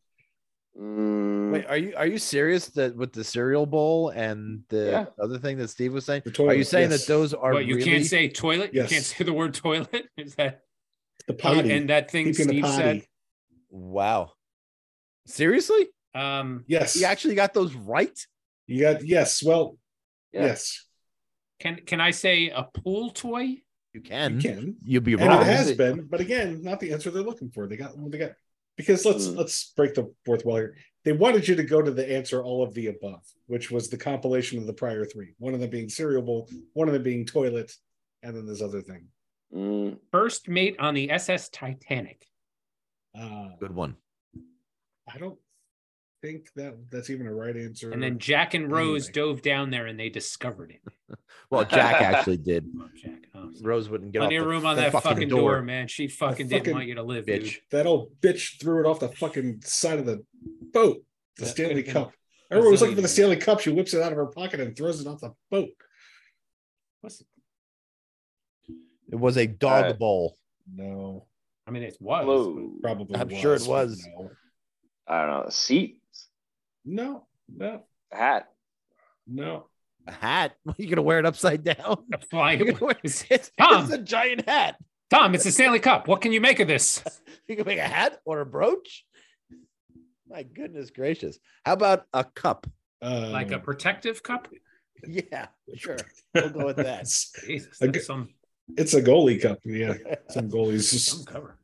Mm, Wait, are you are you serious that with the cereal bowl and the Yeah. other thing that Steve was saying? The Are you saying yes. that those are But you really can't say toilet. Yes. You can't say the word toilet. Is that the oh, potty? and that thing keeping Steve said? wow? Seriously? Um, Yes, You actually got those right? you got yes. Well, yeah. yes, can can I say a pool toy? You can. you can. You'd be and wrong. it has been but again not the answer they're looking for they got they got because let's Mm. let's break the fourth wall here they wanted you to go to the answer all of the above which was the compilation of the prior three one of them being cereal bowl one of them being toilet and then this other thing Mm, First mate on the SS Titanic. uh Good one. i don't think that that's even a right answer And then Jack and Rose Anyway. dove down there and they discovered it. Well, Jack actually did. Oh, Jack. Oh, Rose wouldn't get plenty off of the- room on the that fucking, door. man. She fucking didn't fucking want you to live, bitch. dude. that old bitch threw it off the fucking side of the boat the Yeah. stanley cup everyone was looking for the stanley cup she whips it out of her pocket and throws it off the boat What's it? It was a dog Alright. bowl. no I mean, it was. Probably I'm sure it was. no. I don't know. A seat, No, no, a hat. no. A hat? You gonna wear it upside down? but a flying. You're gonna wear- It's- It's, Tom. it's a giant hat. Tom, it's a Stanley Cup. What can you make of this? You can make a hat or a brooch. My goodness gracious. How about a cup? Uh, Like a protective cup? Yeah, sure. We'll go with that. It's, Jesus, A some, it's a goalie cup. Yeah, some goalies some cover.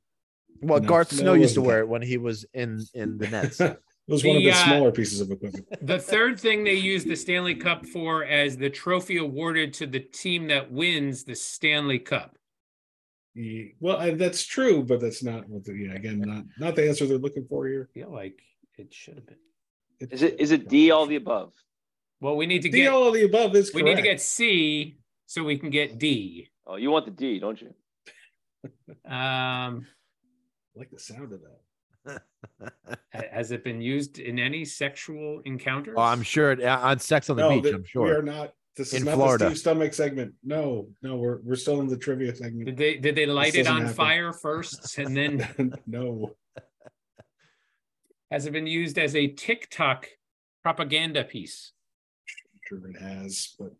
Well, No, Garth Snow it used to wear it when he was in in the Nets. It was one of The, the uh, smaller pieces of equipment. The third thing they use the Stanley Cup for as the trophy awarded to the team that wins the Stanley Cup. Well, I, that's true, but that's not what the yeah, again not not the answer they're looking for here. I feel like it should have been. Is it is it D all the above? Well, we need to D get all of the above is we correct. need to get C so we can get D. Oh, you want the D, don't you? Um, I like the sound of that. ha- has it been used in any sexual encounters? oh, I'm sure it, uh, on Sex on the Beach. th- I'm sure we sure. are not. This is In not Florida. the Steve Stomach segment. No, no, we're we're still in the trivia segment. Did they did they light it on happen. fire first and then no, has it been used as a TikTok propaganda piece? sure it has, but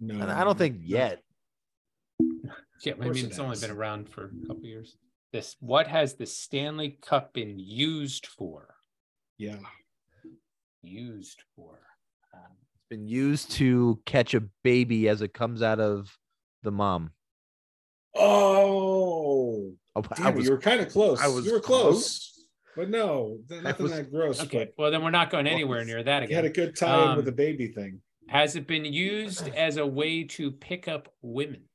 no. And I don't think no. yet. Yeah, I mean it it's only been around for a couple years. This what has the Stanley Cup been used for? Yeah, Used for. Um, It's been used to catch a baby as it comes out of the mom. Oh, Oh, I damn, it, was- you were kind of close. I was you were close, close. but no, th- nothing was- that gross. okay, But well then we're not going anywhere near that again. you had a good tie in Um, with the baby thing. Has it been used as a way to pick up women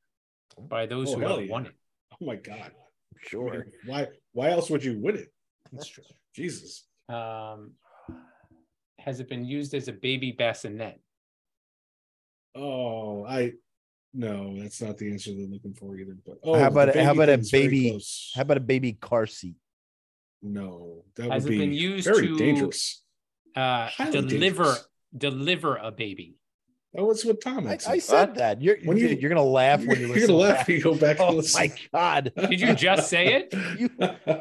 by those Oh, who hell have yeah. won it? Oh my god, I Sure. mean, why? Why else would you win it? That's true. Jesus. Um, has it been used as a baby bassinet? Oh, I no, that's not the answer they're looking for either. But oh, How about a- how baby about a baby- How about a baby car seat? No, that Has would it be been used very to- dangerous. Uh, Highly deliver dangerous. deliver a baby. That was what Tom I, I said. said that. You're When you- you're gonna laugh when you You're gonna laugh you go back and Oh my god! Did you just say it? You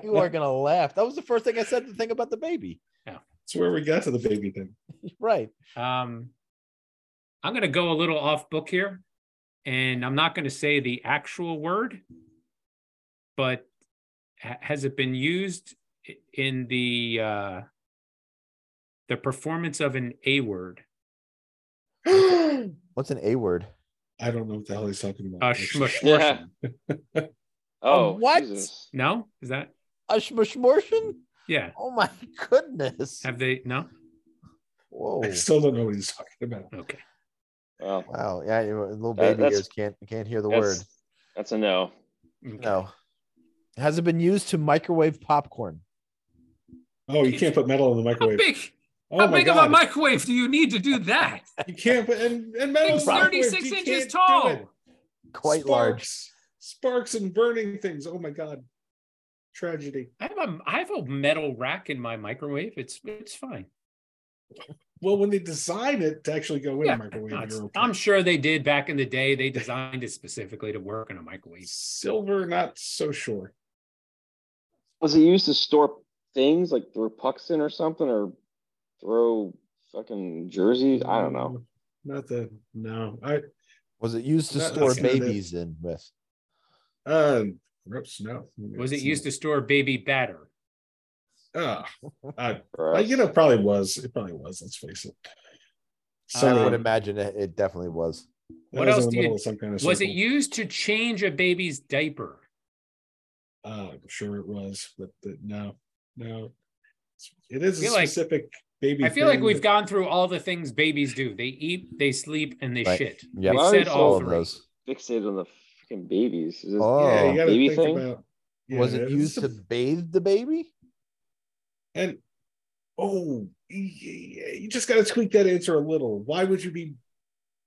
you are gonna laugh. That was the first thing I said. The thing about the baby. Yeah, that's where we got to the baby thing. Right. Um, I'm going to go a little off book here, and I'm not going to say the actual word, but has it been used in the uh, the performance of an A word? What's an A word? I don't know what the hell he's talking about. Uh, actually. Yeah. Oh, what? Jesus. No, is that A shmushmortion? yeah? Oh my goodness! Have they no? Whoa! I still don't know what he's talking about. Okay. Well, Wow. Yeah, you- little baby that's- ears can't can't hear the word. that's, that's a no. Okay. No. Has it been used to microwave popcorn? Oh, you can't put metal in the How microwave. big? Oh how my big of a microwave do you need to do that? You can't put and, and metal. Thing's in the microwave, 36 inches tall. it. Quite large. Sparks, Sparks and burning things. Oh my god. Tragedy. I have a I have a metal rack in my microwave. It's it's fine. Well, when they design it to actually go in Yeah, a microwave, no, you're okay. I'm sure they did back in the day. They designed it specifically to work in a microwave. Silver, not so sure. Was it used to store things like throw pucks in or something, or throw fucking jerseys? I don't know. Not the no. I Was it used to That- store that's kinda- babies in with? Um, gross. No. Was it used to store baby batter? Uh, uh, Gross. you know, probably was. It probably was. Let's face it. I would Um, imagine it, it definitely was. what was else the do you- some kind of Was it used to change a baby's diaper? Uh, I'm sure it was, but the, no, no. It is a feel like- specific baby. I feel like we've that- gone through all the things babies do. They eat, they sleep, and they Right. shit. Yeah, We Why said all of three. those. Fixated on the freaking babies. Is this Oh. Yeah, you gotta baby think thing? about. was it it's used a- to bathe the baby? And oh, yeah, you just got to tweak that answer a little. Why would you be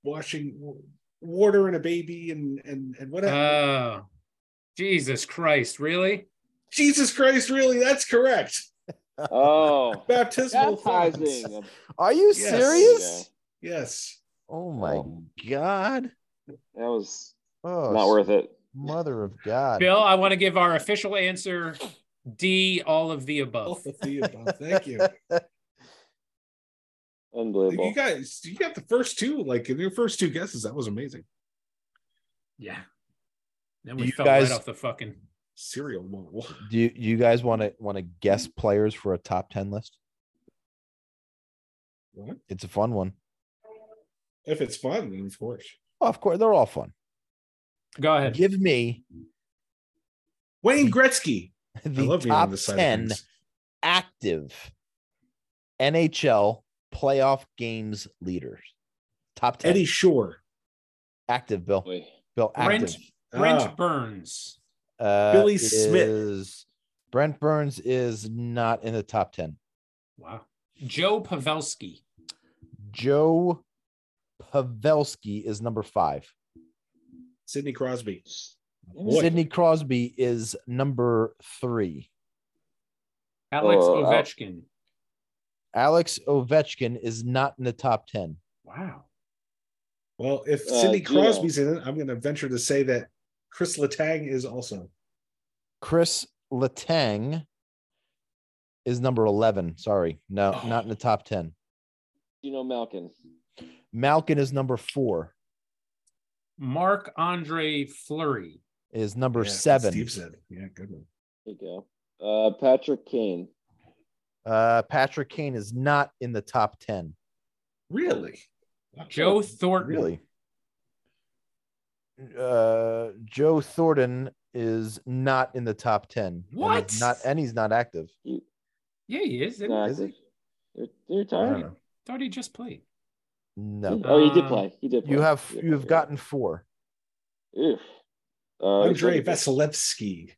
washing water in a baby and and and whatever? Oh, Jesus Christ! Really? Jesus Christ, really? That's correct. Oh, Baptismal thoughts. baptizing. Are you Yes. serious? Yes. Oh my Oh. god! That was Oh, not worth it. Mother of God! Bill, I want to give our official answer: D. All of the All above. of the above. Thank you. Unbelievable. You guys, you got the first two, like in your first two guesses. That was amazing. Yeah. Then we you fell guys- right off the fucking. Serial model. Do you, you guys want to want to guess players for a top ten list? What? It's a fun one. If it's fun, then of course. Oh, of course, they're all fun. Go ahead. Give me Wayne Gretzky. I the love being on top side 10 things. active NHL playoff games leaders. Top 10 Eddie Shore. active, Bill. Boy. Bill, Brent active. Brent Ah. Burns. Uh, Billy Smith. Brent Burns is not in the top 10. Wow. Joe Pavelski. Joe Pavelski is number five. Sidney Crosby. Boy. Sidney Crosby is number three. Alex Oh, uh, Ovechkin. Alex Ovechkin is not in the top 10. Wow. Well, if Uh, Sidney Geno. Crosby's in it, I'm going to venture to say that Chris Letang is also. Chris Letang is number 11. Sorry. No, Oh. not in the top 10. You know Malkin. Malkin is number four, Marc-Andre Fleury. is number Yeah, seven. Steve said. Yeah, good one. There you go. Uh, Patrick Kane. Uh, Patrick Kane is not in the top 10. Really? Joe Thornton. Really? Uh, Joe Thornton is not in the top 10. And What? Not, and he's not active. Yeah, he is. isn't Nah, he? Is he? They're, they're I don't know. thought he just played. No. Oh, he did Um, play. He did. Play. You have did you have play, gotten four. Oof. Uh, Andre Vasilevskiy. Vasilevskiy.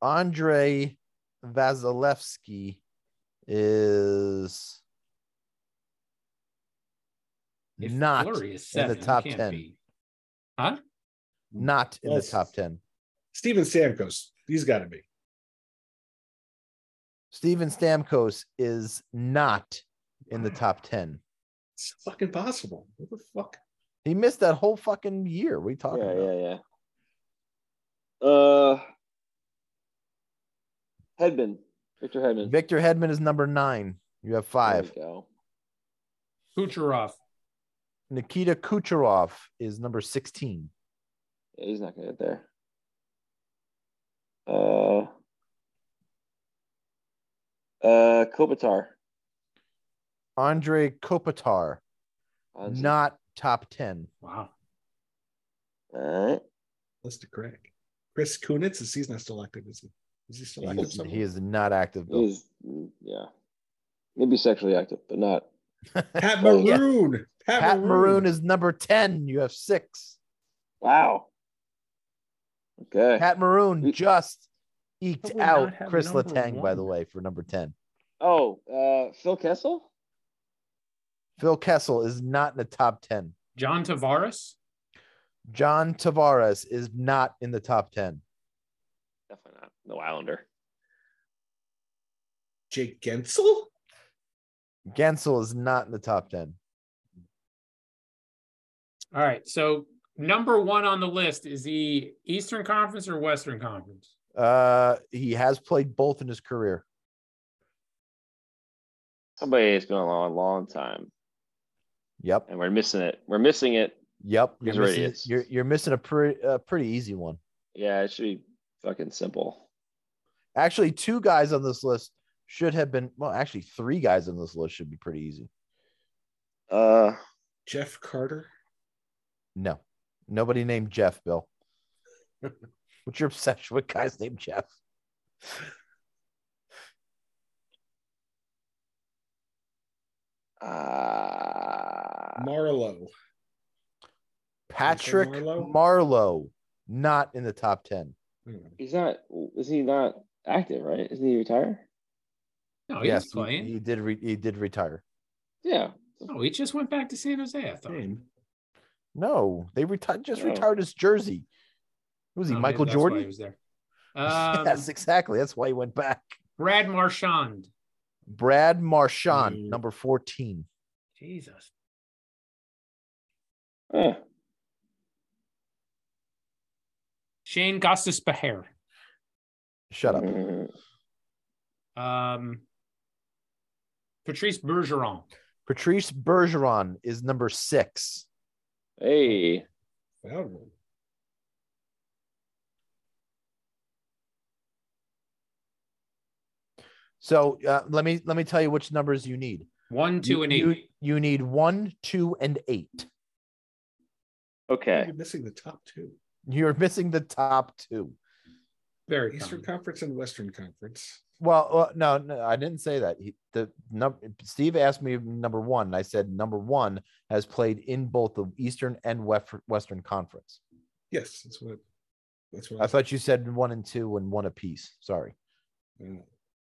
Andre Vasilevskiy is If not Fleury is in the top 10. be. Huh? Not in Well, the top 10. Steven Stamkos. He's got to be. Steven Stamkos is not in the top 10. It's fucking possible. What the fuck? He missed that whole fucking year. We are talking Yeah, about? yeah, yeah. Uh, Hedman. Victor Hedman. Victor Hedman is number nine. You have There five. we go. Kucherov. Nikita Kucherov is number 16. Yeah, he's not gonna get there. Uh, uh, Kopitar. Andre Kopitar, Fonzie. not top 10. Wow. All right. Let's to Craig. Chris Kunitz. Is he's not still active? Is he? Is he still active? He, he is not active. He's yeah, maybe sexually active, but not. Pat Oh, yeah. Maroon. Pat, Pat Maroon is number 10. You have six. Wow. Okay. Pat Maroon just eked How would we not out Chris number Letang, by the way, for number 10. Oh, uh, Phil Kessel. Phil Kessel is not in the top 10. John Tavares. John Tavares is not in the top 10. Definitely not. No Islander. Jake Guentzel. Guentzel is not in the top 10. All right. So number one on the list is he Eastern Conference or Western Conference? Uh, he has played both in his career. Somebody has been a long, long time, Yep. and we're missing it. We're missing it. Yep. You're These missing, idiots. you're, you're missing a pretty, a pretty easy one. Yeah, it should be fucking simple. Actually, two guys on this list should have been, well, actually, three guys on this list should be pretty easy. Uh, Jeff Carter. No, nobody named Jeff, Bill. What's your obsession with guys named Jeff? uh Marleau. Patrick Marleau? Marleau, not in the top 10. Hmm. he's not. Is he not active? Right? Isn't he retired? No, he's yes, he, playing. he did. Re, he did retire. Yeah. oh, he just went back to San Jose. I thought. Name. No, they retired. Just Oh. retired his jersey. Who was he? Oh, Michael maybe that's why Jordan. He was there. Um, yes, exactly. That's why he went back. Brad Marchand. Brad Marchand, Mm. number 14. Jesus. Huh. Shayne Gostisbehere. Shut up. Mm, Um, Patrice Bergeron. Patrice Bergeron is number six. Hey. Found one. So uh, let me let me tell you which numbers you need. One, two, You- and you, eight. you need one, two, and eight. Okay. You're missing the top two. You're missing the top two. Very Eastern common. Conference and Western Conference. Well, uh, no, no, I didn't say that. He, the num- Steve asked me number one. And I said number one has played in both the Eastern and Wef- Western Conference. Yes, that's what. That's what I thought you said one and two and one apiece. Sorry.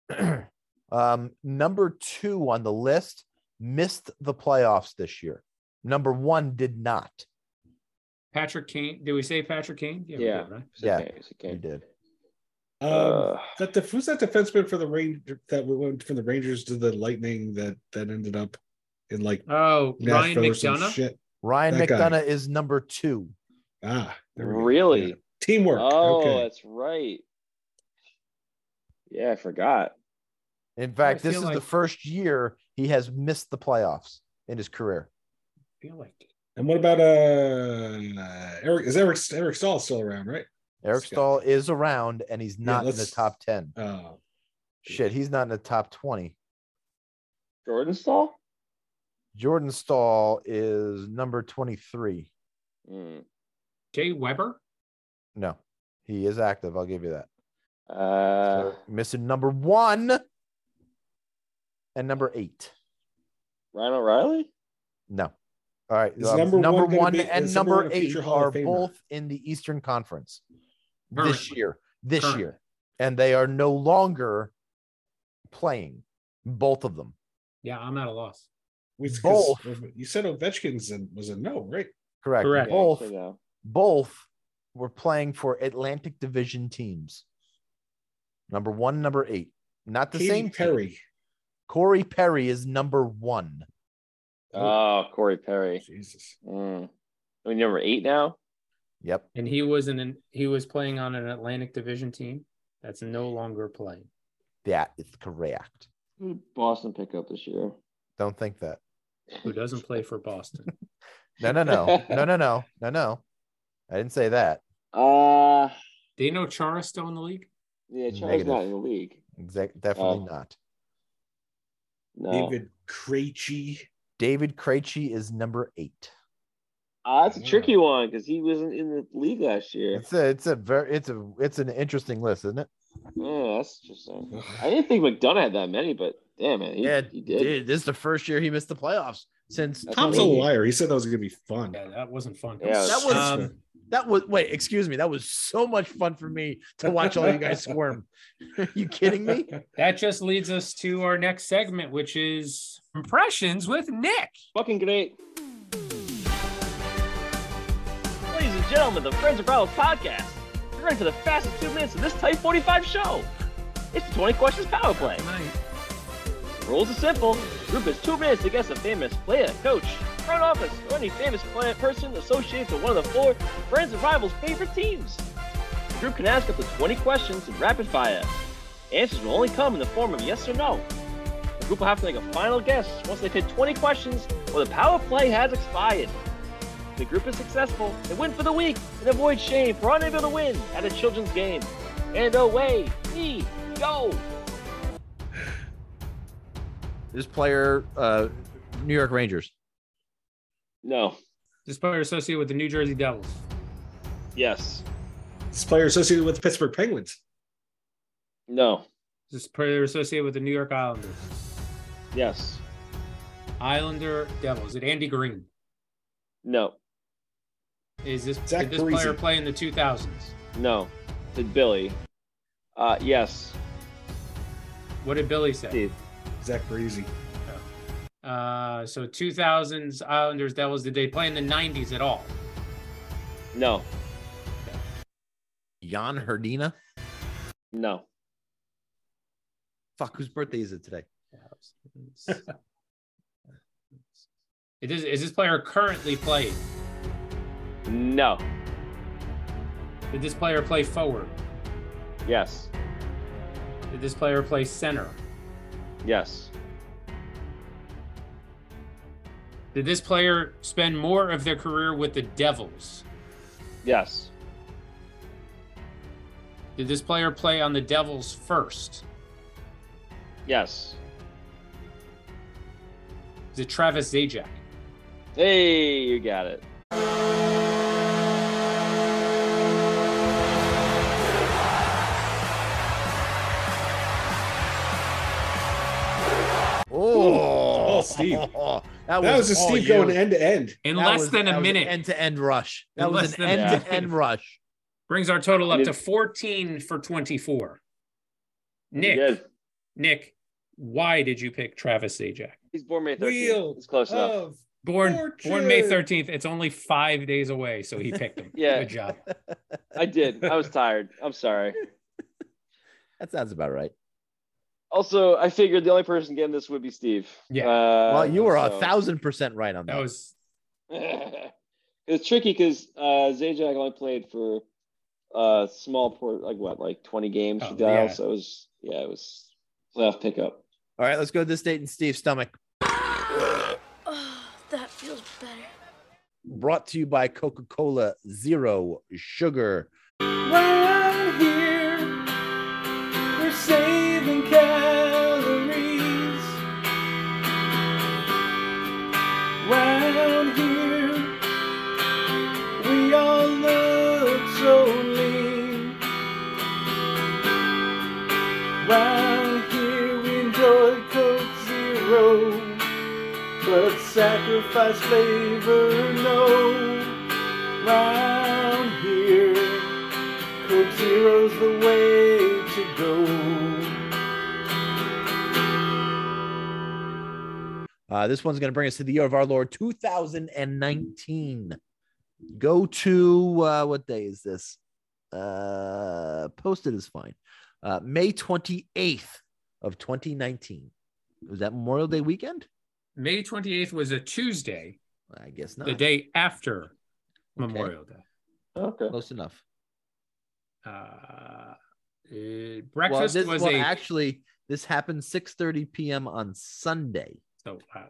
Uh, um, number two on the list missed the playoffs this year. Number one did not. Patrick Kane. Did we say Patrick Kane? we Yeah. did, right? Yeah, okay, it's He did. Um, Uh, that def- who's that defenseman for the Ranger that went from the Rangers to the Lightning that that ended up in like Oh, Ryan Nashville or some McDonagh. shit. Ryan That guy. McDonagh is number two. Ah, there we go. Really? Yeah. Teamwork. oh, okay. that's right. Yeah, I forgot. In fact, this feel is the first year he has missed the playoffs in his career. I feel like And what about uh Eric? Is Eric Eric Staal still around? Right? Eric Scott. Staal is around and he's not in the top 10. Oh, Shit, he's not in the top 20. Jordan Staal? Jordan Staal is number 23. Hmm. Jay Weber. No, he is active. I'll give you that. Uh, So, missing number one and number eight. Ryan O'Reilly? No. All right. Is um, number number, one one be- and number number eight are both in the Eastern Conference this year. This Currently. year. And they are no longer playing. Both of them. Yeah, I'm at a loss. Which- Both. You said Ovechkin's and was a no, right? Correct. Correct. Yeah, Both so no. both were playing for Atlantic Division teams. Number one, number eight. Not the Katy same team. Perry. Corey Perry is number one. Oh, Corey Perry. Jesus. Mm. I mean, number eight now? Yep. And he was in an, he was playing on an Atlantic Division team that's no longer playing. That is correct. Boston pick up this year? Don't think that. Who doesn't play for Boston? No, no, no, no, no, no, no, no. I didn't say that. Uh, Do you know Chara still in the league? yeah, Charlie's Negative. not in the league. Exact, definitely Oh. not. No. David Krejci. David Krejci is number eight. Ah, that's a tricky one because he wasn't in the league last year. It's a, it's a very, it's a, it's an interesting list, isn't it? Yeah, that's interesting. I didn't think McDonagh had that many, but damn man, he, he did. Dude, this is the first year he missed the playoffs since That's Tom's a liar. He said that was gonna be fun. Yeah, that wasn't fun. Yeah, That was Um, that was wait, excuse me. That was so much fun for me to watch all you guys squirm. Are you kidding me? that just leads us to our next segment, which is impressions with Nick. Fucking great. Gentlemen, the Friends of Rivals podcast. Ready for the fastest two minutes of this Type 45 show. It's the 20 questions power play. Rules are simple. The group has two minutes to guess a famous player, coach, front office, or any famous player person associated with one of the four Friends and Rivals favorite teams. The group can ask up to 20 questions in rapid fire. Answers will only come in the form of yes or no. The group will have to make a final guess once they've hit 20 questions or the power play has expired. If the group is successful, they win for the week and avoid shame for unable to win at a children's game. And away we go! This player, uh, New York Rangers. No. This player associated with the New Jersey Devils. Yes. This player associated with the Pittsburgh Penguins. No. This player associated with the New York Islanders. Yes. Islander Devils. Is it Andy Greene? No. Is this Zach did this Parise. player play in the 2000s? No. Did Billy? Uh, yes. What did Billy say? Steve. Zach Parise. Uh, so 2000s Islanders Devils. Did they play in the 90s at all? No. Jan Hrdina. No. Fuck, whose birthday is it today? It is, is this player currently playing? No. Did this player play forward? Yes. Did this player play center? Yes. Did this player spend more of their career with the Devils? Yes. Did this player play on the Devils first? Yes. Is it Travis Zajac? Hey, you got it. Steve. that That was a all Steve you. going end to end. In That less was- than a minute. end-to-end rush. In That was an end-to-end rush. Brings our total up to 14 for 24. Nick, Nick, why did you pick Travis Zajac? He's born May 13th. Wheel It's close enough. of Born born May 13th. It's only five days away, so he picked him. Yeah. Good job. I did. I was tired. I'm sorry. That sounds about right. Also, I figured the only person getting this would be Steve. Yeah. Uh, Well, you were a thousand percent right on that. That was it's tricky because uh, Zajac only played for uh small port, like what, like 20 games Oh, yeah. So it was, yeah, it was playoff pickup. All right, let's go to this date in Steve's stomach. Oh, that feels better. Brought to you by Coca Cola Zero Sugar. Round sacrifice flavor, no. Round here. Coke Zero's the way to go. Uh, this one's going to bring us to the year of our Lord 2019. Go to uh, what day is this? Uh, posted is fine. Uh, May 28th of 2019. Was that Memorial Day weekend? May 28th was a Tuesday, I guess not. the day after Okay. Memorial Day. Okay. Close enough. Uh, uh, Well, breakfast this was well, a actually this happened 6:30 p.m. on Sunday. so, uh,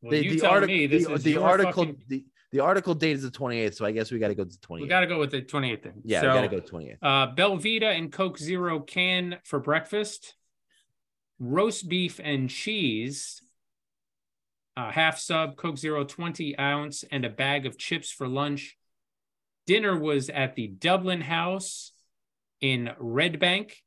well, the you the, tell artic- me this the, is the article fucking- the, the article date is the 28th, so I guess we got to go to the 28th. we got to go with the 28th then. yeah, so, we got to go 28th. Uh, Belvita and Coke Zero can for breakfast. Roast beef and cheese. Uh, half sub, Coke Zero 20 ounce, and a bag of chips for lunch. Dinner was at the Dublin House in Red Bank,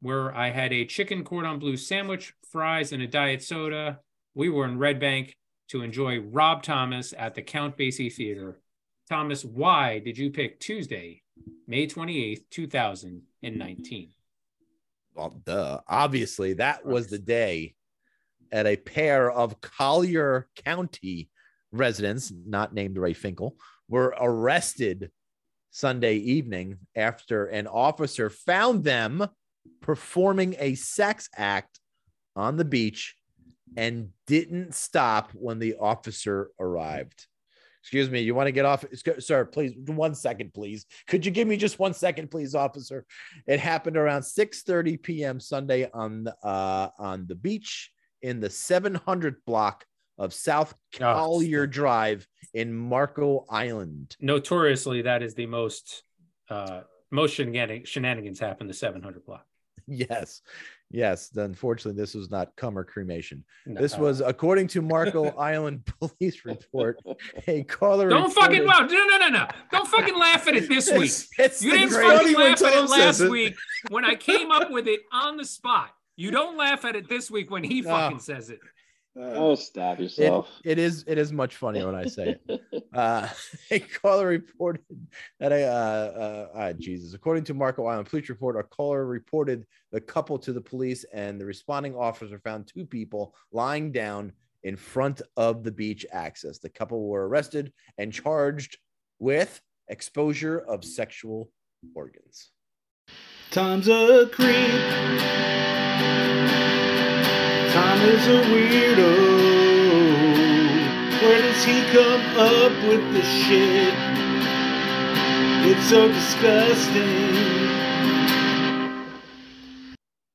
where I had a chicken cordon bleu sandwich, fries, and a diet soda. We were in Red Bank to enjoy Rob Thomas at the Count Basie Theater. Thomas, why did you pick Tuesday, May 28th, 2019? Well, duh. Obviously, that was the day at a pair of Collier County residents, not named Ray Finkel, were arrested Sunday evening after an officer found them performing a sex act on the beach and didn't stop when the officer arrived. Excuse me, you want to get off? Sir, please, one second, please. Could you give me just one second, please, officer? It happened around 6:30 p.m. Sunday on the, uh, on the beach in the 700 block of South Collier Drive in Marco Island. Notoriously, that is the most uh, most shenanigans, happen the 700 block. Yes, yes. Unfortunately, this was not cum or cremation. No, This was, according to Marco Island police report, a caller. Don't fucking reported- wow, no, no, no, no. Don't fucking laugh at it this week. It's, it's You didn't fucking laugh at it last it. week when I came up with it on the spot. You don't laugh at it this week when he No. fucking says it. Oh, stop It, yourself. it is it is much funnier when I say it. Uh, a caller reported that a uh, uh, uh, Jesus, according to Marco Island police report, a caller reported the couple to the police, and the responding officer found two people lying down in front of the beach access. The couple were arrested and charged with exposure of sexual organs. Tom's a creep. Tom is a weirdo. Where does he come up with the shit? It's so disgusting.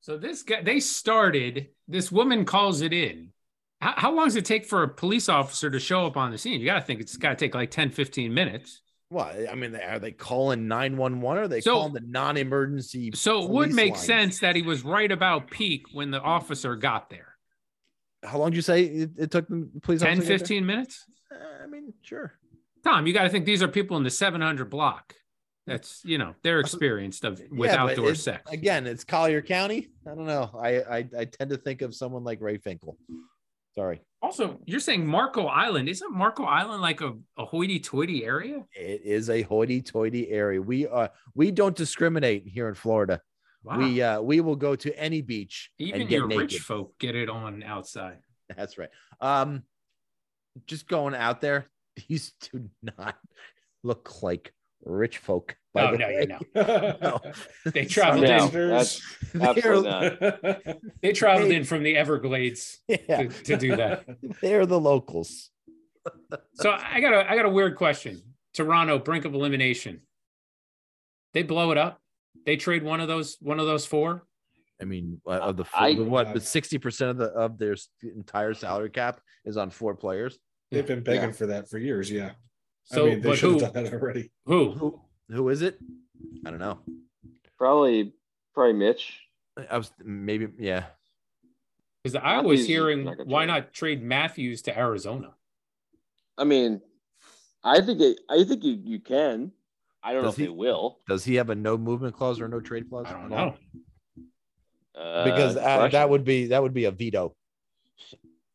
So this guy, they started. This woman calls it in. How, how long does it take for a police officer to show up on the scene? You got to think it's got to take like 10, 15 minutes. Well, I mean, are they calling 911 or are they So- calling the non emergency? So it would make sense that he was right about peak when the officer got there. How long did you say it, it took them? Please, 10, 15 minutes. Uh, I mean, sure. Tom, you got to think these are people in the 700 block. That's, you know, they're experienced of with Yeah, outdoor sex. Again, it's Collier County. I don't know. I, I I tend to think of someone like Ray Finkel. Sorry, Also, you're saying Marco Island. Isn't Marco Island like a, a hoity toity area? it is a hoity-toity area. We uh we don't discriminate here in Florida. Wow. We uh we will go to any beach Even and get your naked. rich folk get it on outside. That's right. Um, just going out there, these do not look like rich folk. by Oh, the no, way. you know. No. They traveled No, in. They're- absolutely not. They traveled in from the Everglades yeah, to, to do that. they're the locals. So I got a I got a weird question. Toronto, brink of elimination. They blow it up. They trade one of those one of those four. I mean, uh, of the, I- the what? But sixty percent of the of their entire salary cap is on four players. They've been begging Yeah. for that for years. Yeah. So, I mean, they but should who, have done that already. who? Who who is it? I don't know. Probably, probably Mitch. I was maybe yeah. Because I Matthews was hearing not why not trade Matthews to Arizona? I mean, I think it, I think you, you can. I don't know if he- they will. Does he have a no movement clause or no trade clause? I don't know. Uh, Because good uh, that would be that would be a veto.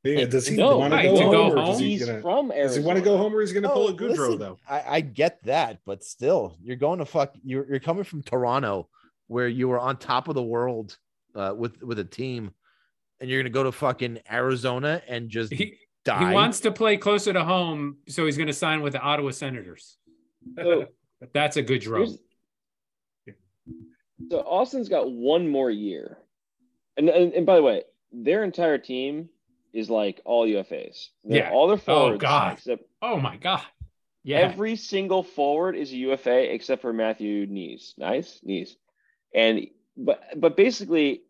Yeah, does he No, want to go to home? go or home? Does he, he's gonna, from Arizona. does he want to go home or he's going to pull a No, Goodrow, listen, though? I, I get that, but still, you're going to fuck. You're you're coming from Toronto, where you were on top of the world uh, with with a team, and you're gonna go to fucking Arizona and just He, die. he wants to play closer to home, so he's going to sign with the Ottawa Senators. So, That's a good draw. so Austin's got one more year, and, and and by the way, their entire team is like all UFAs. They're- Yeah. all their forwards. Oh God. Except Oh my god! Yeah, every single forward is a UFA except for Matthew Knies. Nice, Knies, and but but basically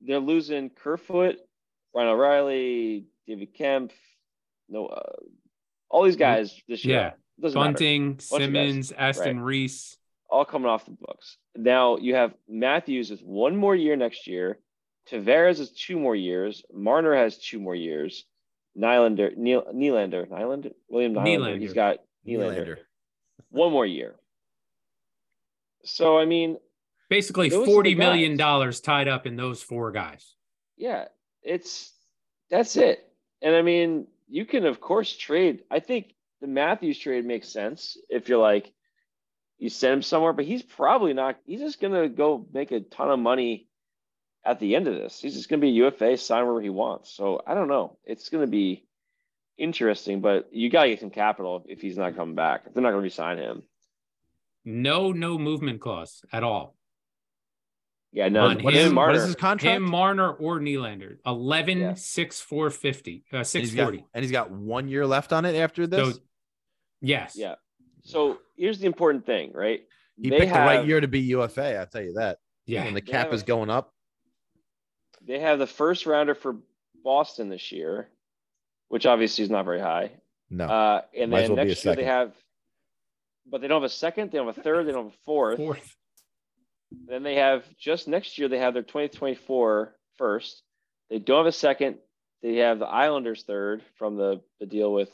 they're losing Kerfoot, Ryan O'Reilly, David Kämpf, no, uh, all these guys this year. yeah. Doesn't. Bunting, guys. Simmonds, Aston Reese. all coming off the books. Now you have Matthews is one more year next year. Tavares is two more years. Marner has two more years. Nylander, Neil, Nylander, Nylander, William Nylander. Nylander. He's got Nylander. Nylander. One more year. So I mean, Basically, Those are the forty million dollars tied up in those four guys. yeah, it's that's it. And I mean, you can of course trade. I think the Matthews trade makes sense if you're like you send him somewhere, but he's probably not. He's just gonna go make a ton of money at the end of this. He's just gonna be a UFA, sign wherever he wants. So I don't know. It's gonna be interesting, but you gotta get some capital if he's not coming back. If they're not gonna resign him. No, no movement clause at all. Yeah, no. On What him, is, Marner, is his contract? Him, Marner, or Nylander. 11, Yeah. 6, 450, uh, and, he's got, and he's got one year left on it after this. So, yes. Yeah. So here's the important thing, right? he They picked the right year to be UFA. I'll tell you that. Yeah. When the cap have is going up. They have the first rounder for Boston this year, which obviously is not very high. No, Uh, and Might then well next year they have, but they don't have a second. They don't have a third. They don't have a fourth. Fourth. Then they have just next year they have their 2024 first. They don't have a second. They have the Islanders third from the, the deal with.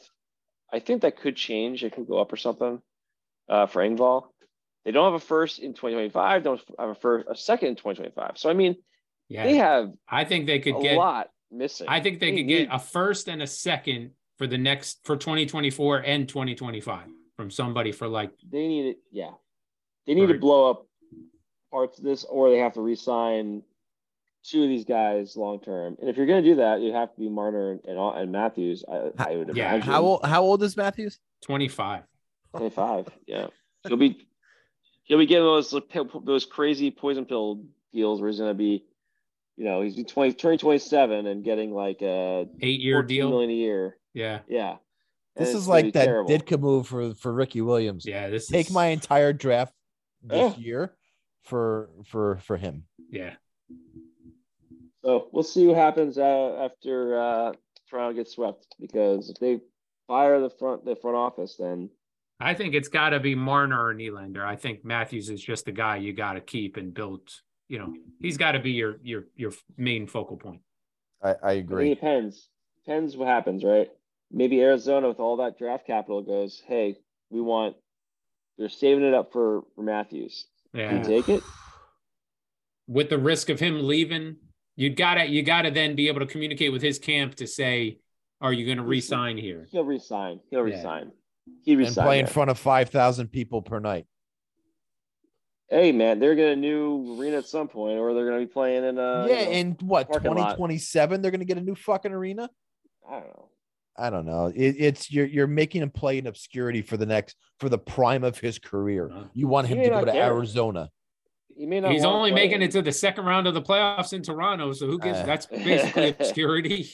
I think that could change. It could go up or something uh, for Engvall. They don't have a first in 2025. Don't have a first a second in 2025. So I mean, Yeah. they have I think they could a get a lot missing. I think they They could get a first and a second for the next for 2024 and 2025 from somebody for like they need it. Yeah, they need to blow up parts of this, or they have to re-sign two of these guys long term. And if you're going to do that, you have to be Marner and and Matthews. I, I would Yeah, imagine. how old? How old is Matthews? 25. 25. Yeah, he'll be he'll be getting those those crazy poison pill deals where he's going to be, you know, he's 20 turning 27 and getting like a 8 year deal. million a year. Yeah. Yeah. And This is like that terrible. Ditka move for for Ricky Williams. Yeah, this Take is, my entire draft this Oh. year for for for him. Yeah. So we'll see what happens uh, after uh, Toronto gets swept because if they fire the front the front office, then I think it's got to be Marner or Nylander. I think Matthews is just the guy you got to keep and build, you know, he's got to be your your your main focal point. I, I I think it agree. depends. depends what happens, right? Maybe Arizona with all that draft capital goes, hey, we want. They're saving it up for for Matthews. Do Yeah. you take it? With the risk of him leaving, you gotta you gotta then be able to communicate with his camp to say, are you gonna re-sign here? He'll resign. He'll Yeah. resign. He and resign. play in front of five thousand people per night. Hey man, they're gonna new arena at some point, or they're gonna be playing in uh yeah, you know, in what twenty twenty seven, they're gonna get a new fucking arena. I don't know. I don't know. It, it's you're you're making him play in obscurity for the next for the prime of his career. You want him to go to. Arizona. He may not. He's only play. making it to the second round of the playoffs in Toronto, so who gives? Uh. that's basically obscurity.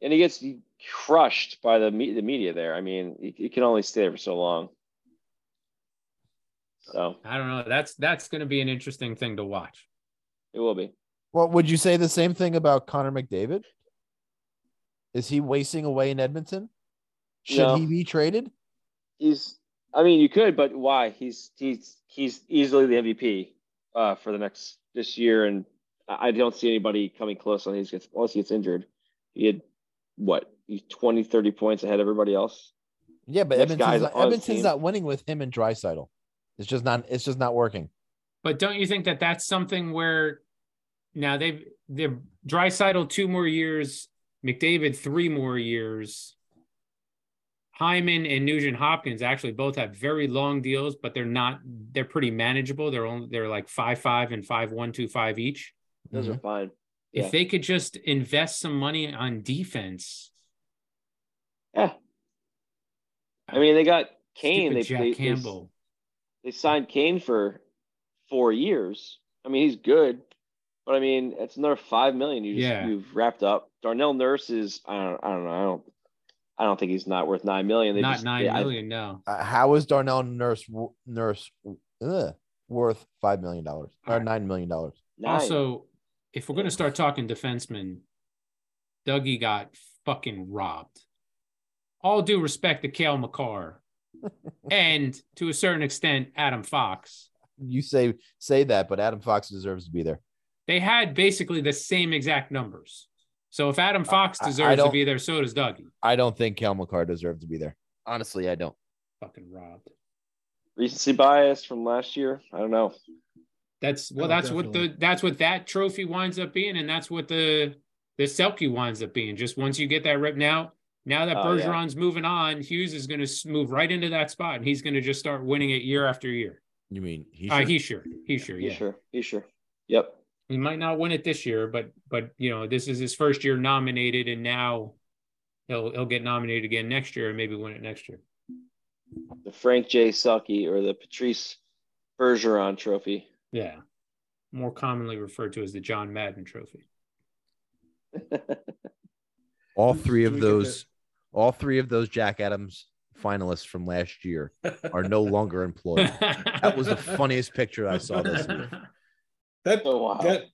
and he gets crushed by the me- the media there. I mean, he, he can only stay there for so long. So I don't know. That's that's going to be an interesting thing to watch. it will be. Well, would you say the same thing about Connor McDavid? Is he wasting away in Edmonton? Should No. he be traded? He's. I mean, you could, but why? He's he's he's easily the MVP uh, for the next this year, and I I don't see anybody coming close on his unless he gets injured. He had what? He's 20, 30 points ahead of everybody else. Yeah, but Next Edmonton's not, Edmonton's not winning with him and Draisaitl. It's just not. It's just not working. But don't you think that that's something where now they've they're Draisaitl two more years, McDavid three more years. Hyman and Nugent Hopkins actually both have very long deals, but they're not. They're pretty manageable. They're only they're like five five and five one two five each. Those Mhm. are fine. If Yeah. they could just invest some money on defense, Yeah. I mean, they got Kane. stupid They, Jack they, they- Campbell. They signed Kane for four years. I mean, he's good, but I mean, it's another five million you just Yeah. you've wrapped up. Darnell Nurse is I don't I don't know I don't I don't think he's not worth nine million. They not just, nine they- I- no, Uh, how is Darnell Nurse Nurse ugh, worth five million dollars or Alright. nine million dollars? nine. Also, if we're going to start talking defensemen, Dougie got fucking robbed. All due respect to Cale Makar and to a certain extent, Adam Fox. You say say that, but Adam Fox deserves to be there. They had basically the same exact numbers. So if Adam Fox I- I deserves to be there, so does Dougie. I don't think Cale Makar deserved to be there. Honestly, I don't. Fucking robbed. recency bias from last year. I don't know. That's well, Oh, that's what the that's what that trophy winds up being, and that's what the the Selke winds up being. Just once you get that rep now, now that Oh, yeah. Bergeron's moving on, Hughes is going to move right into that spot, and he's going to just start winning it year after year. You mean he Uh, should- he's sure, he's sure, You yeah. sure? You sure? Yep. He might not win it this year, but but you know this is his first year nominated, and now he'll he'll get nominated again next year and maybe win it next year. The Frank J. Selke or the Patrice Bergeron Trophy. Yeah, more commonly referred to as the John Madden Trophy. all three of get those, all three of those Jack Adams finalists from last year are no longer employed. That was the funniest picture I saw this week. That oh wow. that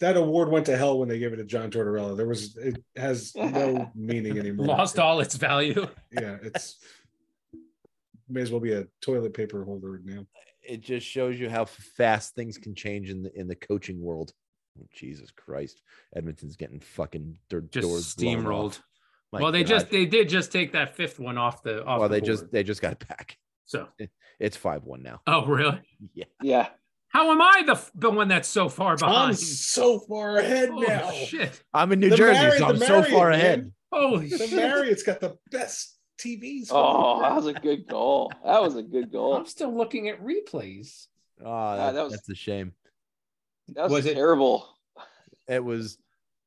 that award went to hell when they gave it to John Tortorella. There was it has no meaning anymore. Lost all its value. Yeah, it's may as well be a toilet paper holder now. It just shows you how fast things can change in the in the coaching world. Jesus Christ, Edmonton's getting fucking their Just doors blown steamrolled. Off. My well, they God. just they did just take that fifth one off the off. well the they just they just got it back. so. It's five one now. Oh really? Yeah, yeah. How am I the the one that's so far behind? I'm so far ahead Oh now. shit! I'm in New The Jersey, Marriott- so I'm the so Marriott, far man. ahead. Holy The shit! Marriott's got the best TVs. Oh, that was a good goal. That was a good goal. I'm still looking at replays. Oh, that, that was- that's a shame. That was, Was it- terrible. It was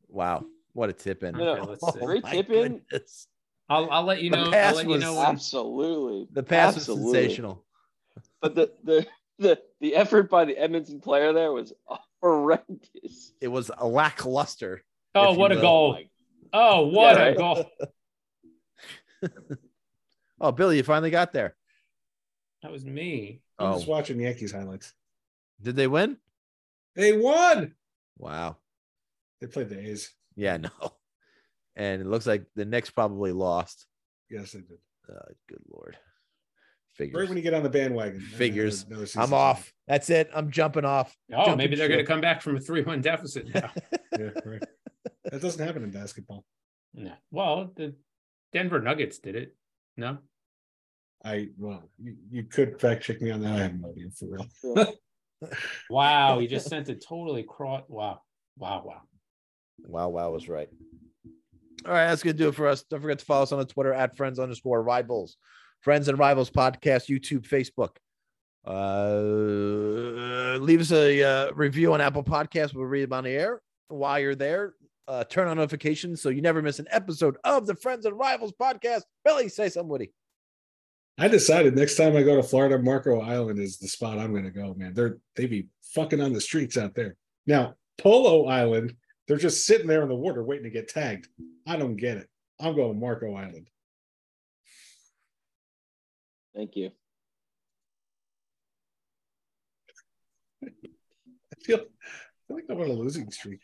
wow. What a tip in. No, Okay. Oh Great tip in. I'll I'll let you know. I'll pass let you was know. When, Absolutely. The pass Absolutely. was sensational. But the the the the effort by the Edmonton player there was horrendous. It was a lackluster. oh, what a will. goal! Oh, oh what Yeah, a right. goal! Oh, Billy, you finally got there. That was me. I'm Oh, just watching Yankees highlights. did they win? They won. Wow. They played the A's. Yeah, no. And it looks like the Knicks probably lost. Yes, they did. Uh, good lord. Figures. Right when you get on the bandwagon. Figures. Another I'm off. That's it. I'm jumping off. Oh, Jumping maybe they're going to come back from a three-one deficit now. Yeah, right. That doesn't happen in basketball. no. Well, the Denver Nuggets did it. No. I well, you, you could fact check me on that. I have no idea for real. Wow, he just sent it totally cross. Wow, wow, wow. Wow, wow was right. All right, that's gonna do it for us. Don't forget to follow us on the Twitter at friends underscore rivals, friends and rivals podcast, YouTube, Facebook. Uh, leave us a uh, review on Apple Podcasts. We'll read them on the air while you're there. Uh, turn on notifications so you never miss an episode of the Friends and Rivals podcast. Billy, say something, Woody. I decided next time I go to Florida, Marco Island is the spot I'm going to go. Man, they're they be fucking on the streets out there. Now Polo Island, they're just sitting there in the water waiting to get tagged. I don't get it. I'm going Marco Island. Thank you. I feel I think I'm on a losing streak.